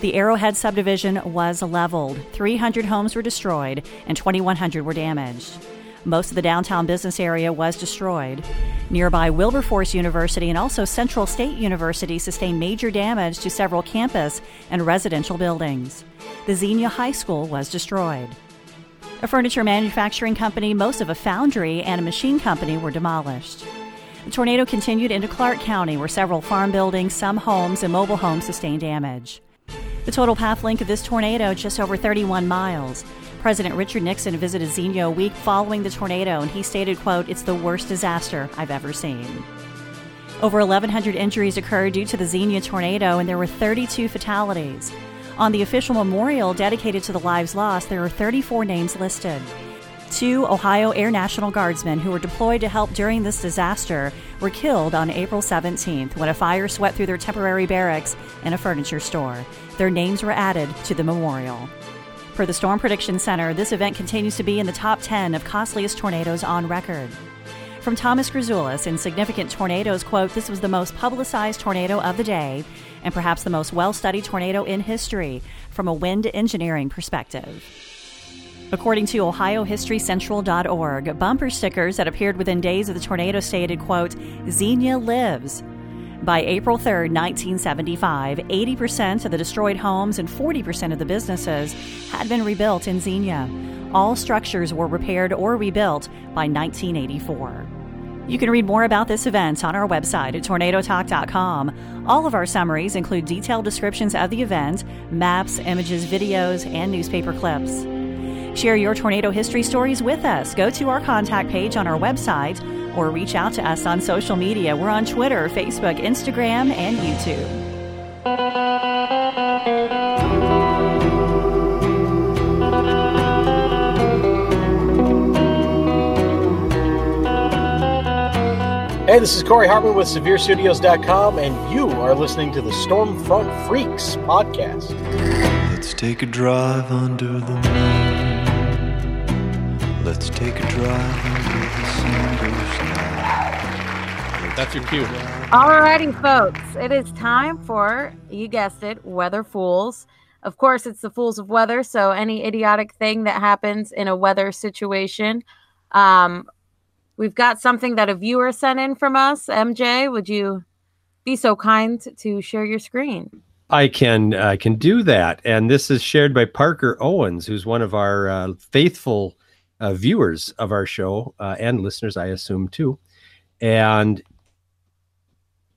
Speaker 11: The Arrowhead subdivision was leveled, 300 homes were destroyed, and 2,100 were damaged. Most of the downtown business area was destroyed. Nearby Wilberforce University and also Central State University sustained major damage to several campus and residential buildings. The Xenia High School was destroyed. A furniture manufacturing company, most of a foundry, and a machine company were demolished. The tornado continued into Clark County, where several farm buildings, some homes, and mobile homes sustained damage. The total path length of this tornado just over 31 miles. President Richard Nixon visited Xenia a week following the tornado, and he stated, quote, It's the worst disaster I've ever seen. Over 1,100 injuries occurred due to the Xenia tornado, and there were 32 fatalities. On the official memorial dedicated to the lives lost, there are 34 names listed. Two Ohio Air National Guardsmen who were deployed to help during this disaster were killed on April 17th when a fire swept through their temporary barracks in a furniture store. Their names were added to the memorial. Per the Storm Prediction Center, this event continues to be in the top 10 of costliest tornadoes on record. From Thomas Grazulis in Significant Tornadoes, quote, This was the most publicized tornado of the day and perhaps the most well studied tornado in history from a wind engineering perspective. According to OhioHistoryCentral.org, bumper stickers that appeared within days of the tornado stated, quote, Xenia lives. By April 3, 1975, 80% of the destroyed homes and 40% of the businesses had been rebuilt in Xenia. All structures were repaired or rebuilt by 1984. You can read more about this event on our website at tornadotalk.com. All of our summaries include detailed descriptions of the event, maps, images, videos, and newspaper clips. Share your tornado history stories with us. Go to our contact page on our website or reach out to us on social media. We're on Twitter, Facebook, Instagram, and YouTube.
Speaker 12: Hey, this is Corey Hartman with SevereStudios.com, and you are listening to the Stormfront Freaks podcast.
Speaker 13: Let's take a drive under the moon. Let's take a drive under the December sky.
Speaker 2: That's your cue.
Speaker 3: Alrighty, folks, it is time for, you guessed it, Weather Fools. Of course, it's the Fools of Weather, so any idiotic thing that happens in a weather situation. Um, we've got something that a viewer sent in from us. MJ, would you be so kind to share your screen?
Speaker 4: I can I can do that, and this is shared by Parker Owens, who's one of our uh, faithful uh, viewers of our show uh, and listeners, I assume too. And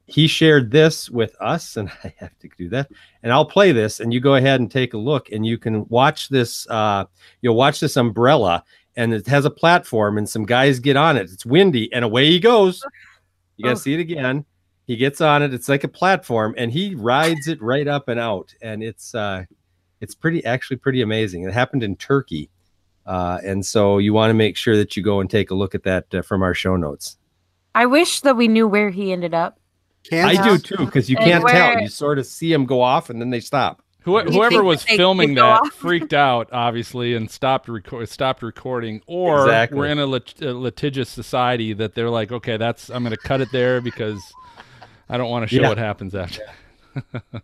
Speaker 4: he shared this with us, and [laughs] I have to do that. And I'll play this, and you go ahead and take a look, and you can watch this. Uh, you'll watch this umbrella, and it has a platform, and some guys get on it. It's windy, and away he goes. You gotta
Speaker 3: Oh.
Speaker 4: see it again. He gets on it. It's like a platform, and he rides it right up and out, and it's uh, it's pretty actually pretty amazing. It happened in Turkey, uh, and so you want to make sure that you go and take a look at that uh, from our show notes.
Speaker 3: I wish that we knew where he ended up.
Speaker 4: I do too, because you
Speaker 3: And
Speaker 4: can't tell. You sort of see them go off, and then they stop.
Speaker 2: Who, whoever was
Speaker 3: they
Speaker 2: filming
Speaker 3: could
Speaker 2: that
Speaker 3: off? [laughs]
Speaker 2: freaked out, obviously, and stopped record, stopped recording. Or
Speaker 4: Exactly.
Speaker 2: we're in a, lit- a litigious society that they're like, okay, that's I'm going to cut it there because I don't want to show
Speaker 4: Yeah.
Speaker 2: what happens after. [laughs]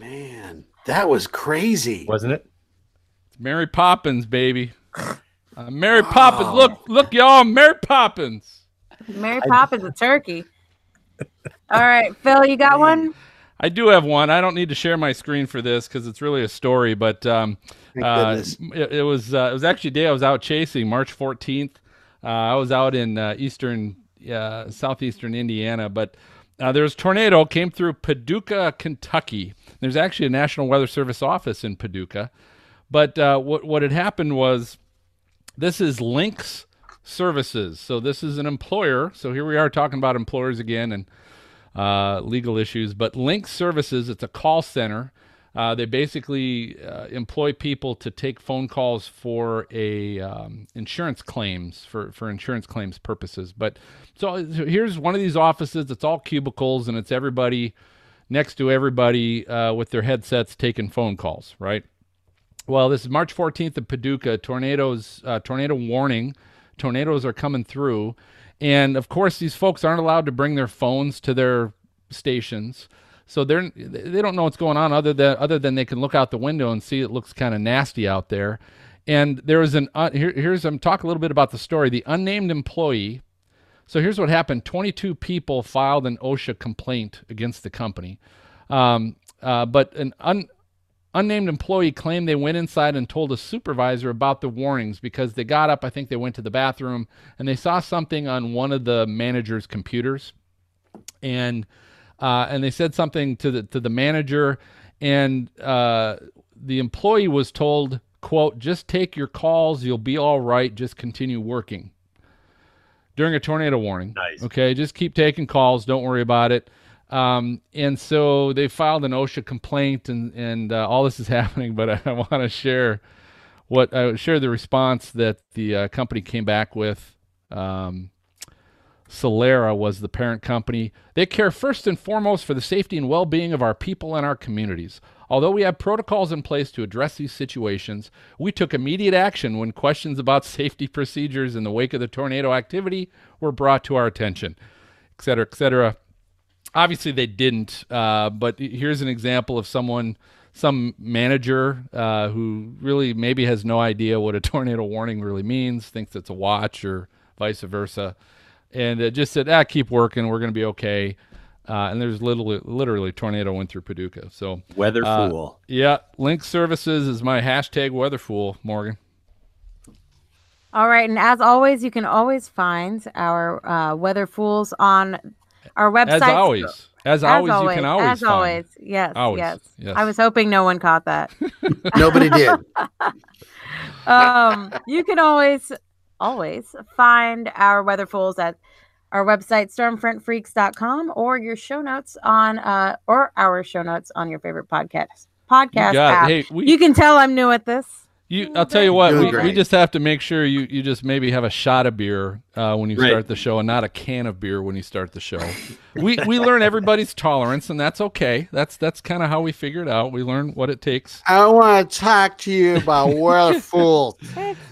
Speaker 5: Man, that was crazy.
Speaker 4: Wasn't it?
Speaker 2: Mary Poppins, baby. Uh, Mary Poppins. Look, look, y'all. Mary Poppins.
Speaker 3: Mary Poppins, a turkey. All right, Phil, you got one?
Speaker 2: I do have one. I don't need to share my screen for this because it's really a story. But um, uh, it, it was uh, it was actually a day I was out chasing, March fourteenth. Uh, I was out in uh, eastern, uh, southeastern Indiana, but uh, there was a tornado came through Paducah, Kentucky. There's actually a National Weather Service office in Paducah, but uh, what what had happened was this is Lynx Services. So this is an employer. So here we are talking about employers again and uh, legal issues. But Lynx Services, it's a call center. Uh, they basically uh, employ people to take phone calls for a um, insurance claims for, for insurance claims purposes. But so so here's one of these offices. It's all cubicles and it's everybody next to everybody uh, with their headsets taking phone calls. Right. Well, this is March 14th in Paducah. Tornadoes, uh, tornado warning. Tornadoes are coming through, and of course, these folks aren't allowed to bring their phones to their stations, so they're they don't know what's going on other than other than they can look out the window and see it looks kind of nasty out there. And there was an uh, here, here's I'm talking a little bit about the story. The unnamed employee. So here's what happened: 22 people filed an OSHA complaint against the company, um, uh, but an un, unnamed employee claimed they went inside and told a supervisor about the warnings because they got up. I think they went to the bathroom and they saw something on one of the manager's computers, and uh, and they said something to the to the manager, and uh, the employee was told, "quote Just take your calls. You'll be all right. Just continue working." During a tornado warning.
Speaker 4: Nice.
Speaker 2: Okay, just keep taking calls. Don't worry about it. Um, and so they filed an OSHA complaint, and and uh, all this is [laughs] happening. But I, I want to share what I share the response that the uh, company came back with. Um, Solera was the parent company. They care first and foremost for the safety and well-being of our people and our communities. Although we have protocols in place to address these situations, we took immediate action when questions about [laughs] safety procedures in the wake of the tornado activity were brought to our attention, et cetera, et cetera obviously they didn't uh, but here's an example of someone some manager uh, who really maybe has no idea what a [laughs] tornado warning really means thinks it's a watch or vice versa and uh, just said ah keep working we're going to be okay uh, and there's literally literally tornado went through paducah so
Speaker 4: Weather
Speaker 2: uh,
Speaker 4: fool.
Speaker 2: yeah link services is my hashtag weather fool morgan
Speaker 3: All right, and as always, you can always find our uh, weather fools on our website.
Speaker 2: as always as, always, you can always
Speaker 3: as
Speaker 2: find.
Speaker 3: always, yes,
Speaker 2: Always,
Speaker 3: yes,
Speaker 2: yes.
Speaker 3: I was hoping no one caught that. [laughs]
Speaker 5: Nobody did. [laughs]
Speaker 3: um, you can always, always find our weather fools at our website stormfrontfreaks.com or your show notes on uh or our show notes on your favorite podcast podcast
Speaker 2: got
Speaker 3: app.
Speaker 2: Hey, we-
Speaker 3: you can tell I'm new at this.
Speaker 2: You, I'll tell you what.
Speaker 5: Doing
Speaker 2: We, we
Speaker 5: great.
Speaker 2: just have to make sure you, you just maybe have a shot of beer uh, when you
Speaker 4: Right.
Speaker 2: start the show, and not a can of beer when you start the show. we we learn everybody's [laughs] tolerance, and that's okay. That's that's kind of how we figure it out. We learn what it takes.
Speaker 5: I want to talk to you about [laughs] weather [laughs] fools.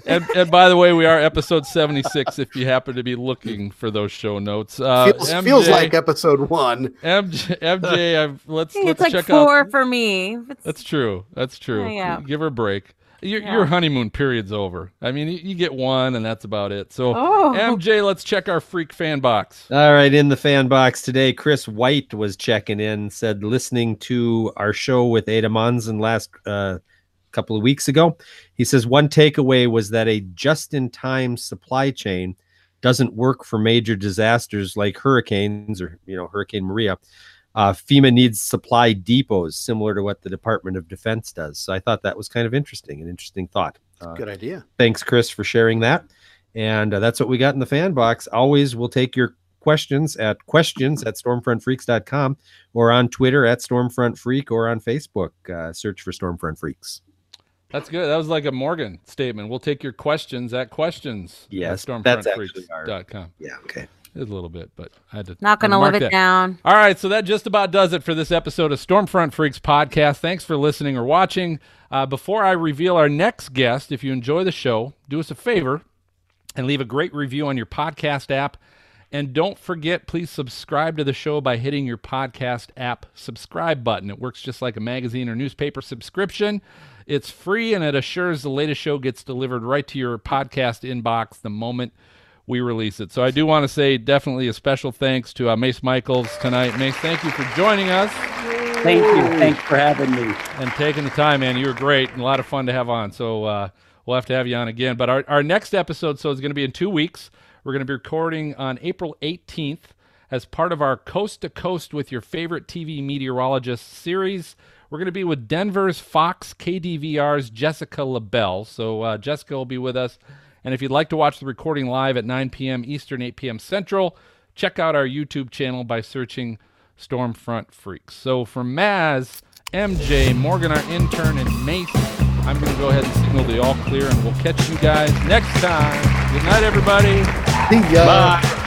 Speaker 2: And, and by the way, we are episode seventy six. If you happen to be looking for those show notes, uh,
Speaker 5: feels,
Speaker 2: MJ,
Speaker 5: feels like episode one.
Speaker 2: MJ. MJ I've, let's
Speaker 3: Hey,
Speaker 2: let's
Speaker 3: it's like
Speaker 2: check
Speaker 3: four
Speaker 2: out.
Speaker 3: for me. It's-
Speaker 2: That's true. That's true.
Speaker 3: Oh, yeah.
Speaker 2: Give her a break. Your,
Speaker 3: Yeah.
Speaker 2: your honeymoon period's over. I mean, you, you get one, and that's about it. So,
Speaker 3: Oh.
Speaker 2: MJ, let's check our freak fan box.
Speaker 4: All right, in the fan box today, Chris White was checking in, said listening to our show with Ada Monzón last uh, couple of weeks ago. He says one takeaway was that a just-in-time supply chain doesn't work for major disasters like hurricanes or you know Hurricane Maria. Uh, FEMA needs supply depots similar to what the Department of Defense does. So I thought that was kind of interesting, an interesting thought. Uh,
Speaker 5: Good idea.
Speaker 4: thanks chris for sharing that and uh, that's what we got in the fan box always we'll take your questions at questions at stormfrontfreaks.com or on twitter at stormfrontfreak or on facebook uh, search for stormfront freaks
Speaker 2: That's good. That was like a Morgan statement. We'll take your questions at questions.
Speaker 4: Yes,
Speaker 2: at
Speaker 4: that's actually our-
Speaker 2: stormfrontfreaks.com.
Speaker 4: yeah okay
Speaker 2: A little bit, but I had to
Speaker 3: Not gonna
Speaker 2: mark
Speaker 3: live it
Speaker 2: that.
Speaker 3: down.
Speaker 2: All right, so that just about does it for this episode of Stormfront Freaks podcast. Thanks for listening or watching. Uh, before I reveal our next guest, if you enjoy the show, do us a favor and leave a great review on your podcast app And don't forget, please subscribe to the show by hitting your podcast app subscribe button. It works just like a magazine or newspaper subscription. It's free and it assures the latest show gets delivered right to your podcast inbox the moment we release it. So I do want to say definitely a special thanks to uh, Mace Michaels tonight. Mace, thank you for joining us.
Speaker 6: Thank you. Thanks for having me.
Speaker 2: And taking the time, man. You were great and a lot of fun to have on. So uh, we'll have to have you on again. But our, our next episode, so is going to be in two weeks. We're going to be recording on April 18th as part of our Coast to Coast with your favorite TV meteorologist series. We're going to be with Denver's Fox KDVR's Jessica LaBelle. So uh, Jessica will be with us. And if you'd like to watch the recording live at 9 p.m. Eastern, 8 p.m. Central, check out our YouTube channel by searching Stormfront Freaks. So for Maz, MJ, Morgan, our intern, and Mace, I'm going to go ahead and signal the all clear, and we'll catch you guys next time. Good night, everybody.
Speaker 5: See ya.
Speaker 2: Bye.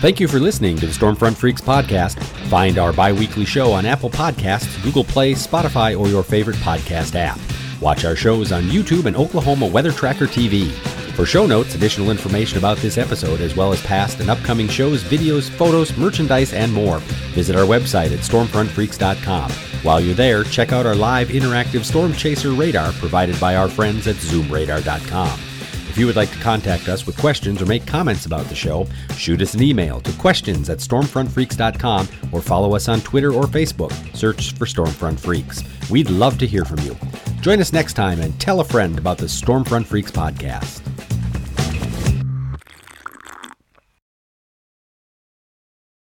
Speaker 1: Thank you for listening to the Stormfront Freaks podcast. Find our bi weekly show on Apple Podcasts, Google Play, Spotify, or your favorite podcast app. Watch our shows on YouTube and Oklahoma Weather Tracker TV. For show notes, additional information about this episode, as well as past and upcoming shows, videos, photos, merchandise, and more, visit our website at stormfrontfreaks.com. While you're there, check out our live interactive storm chaser radar provided by our friends at zoomradar.com. If you would like to contact us with questions or make comments about the show, shoot us an email to questions at stormfrontfreaks.com or follow us on Twitter or Facebook. Search for Stormfront Freaks. We'd love to hear from you. Join us next time and tell a friend about the Stormfront Freaks podcast.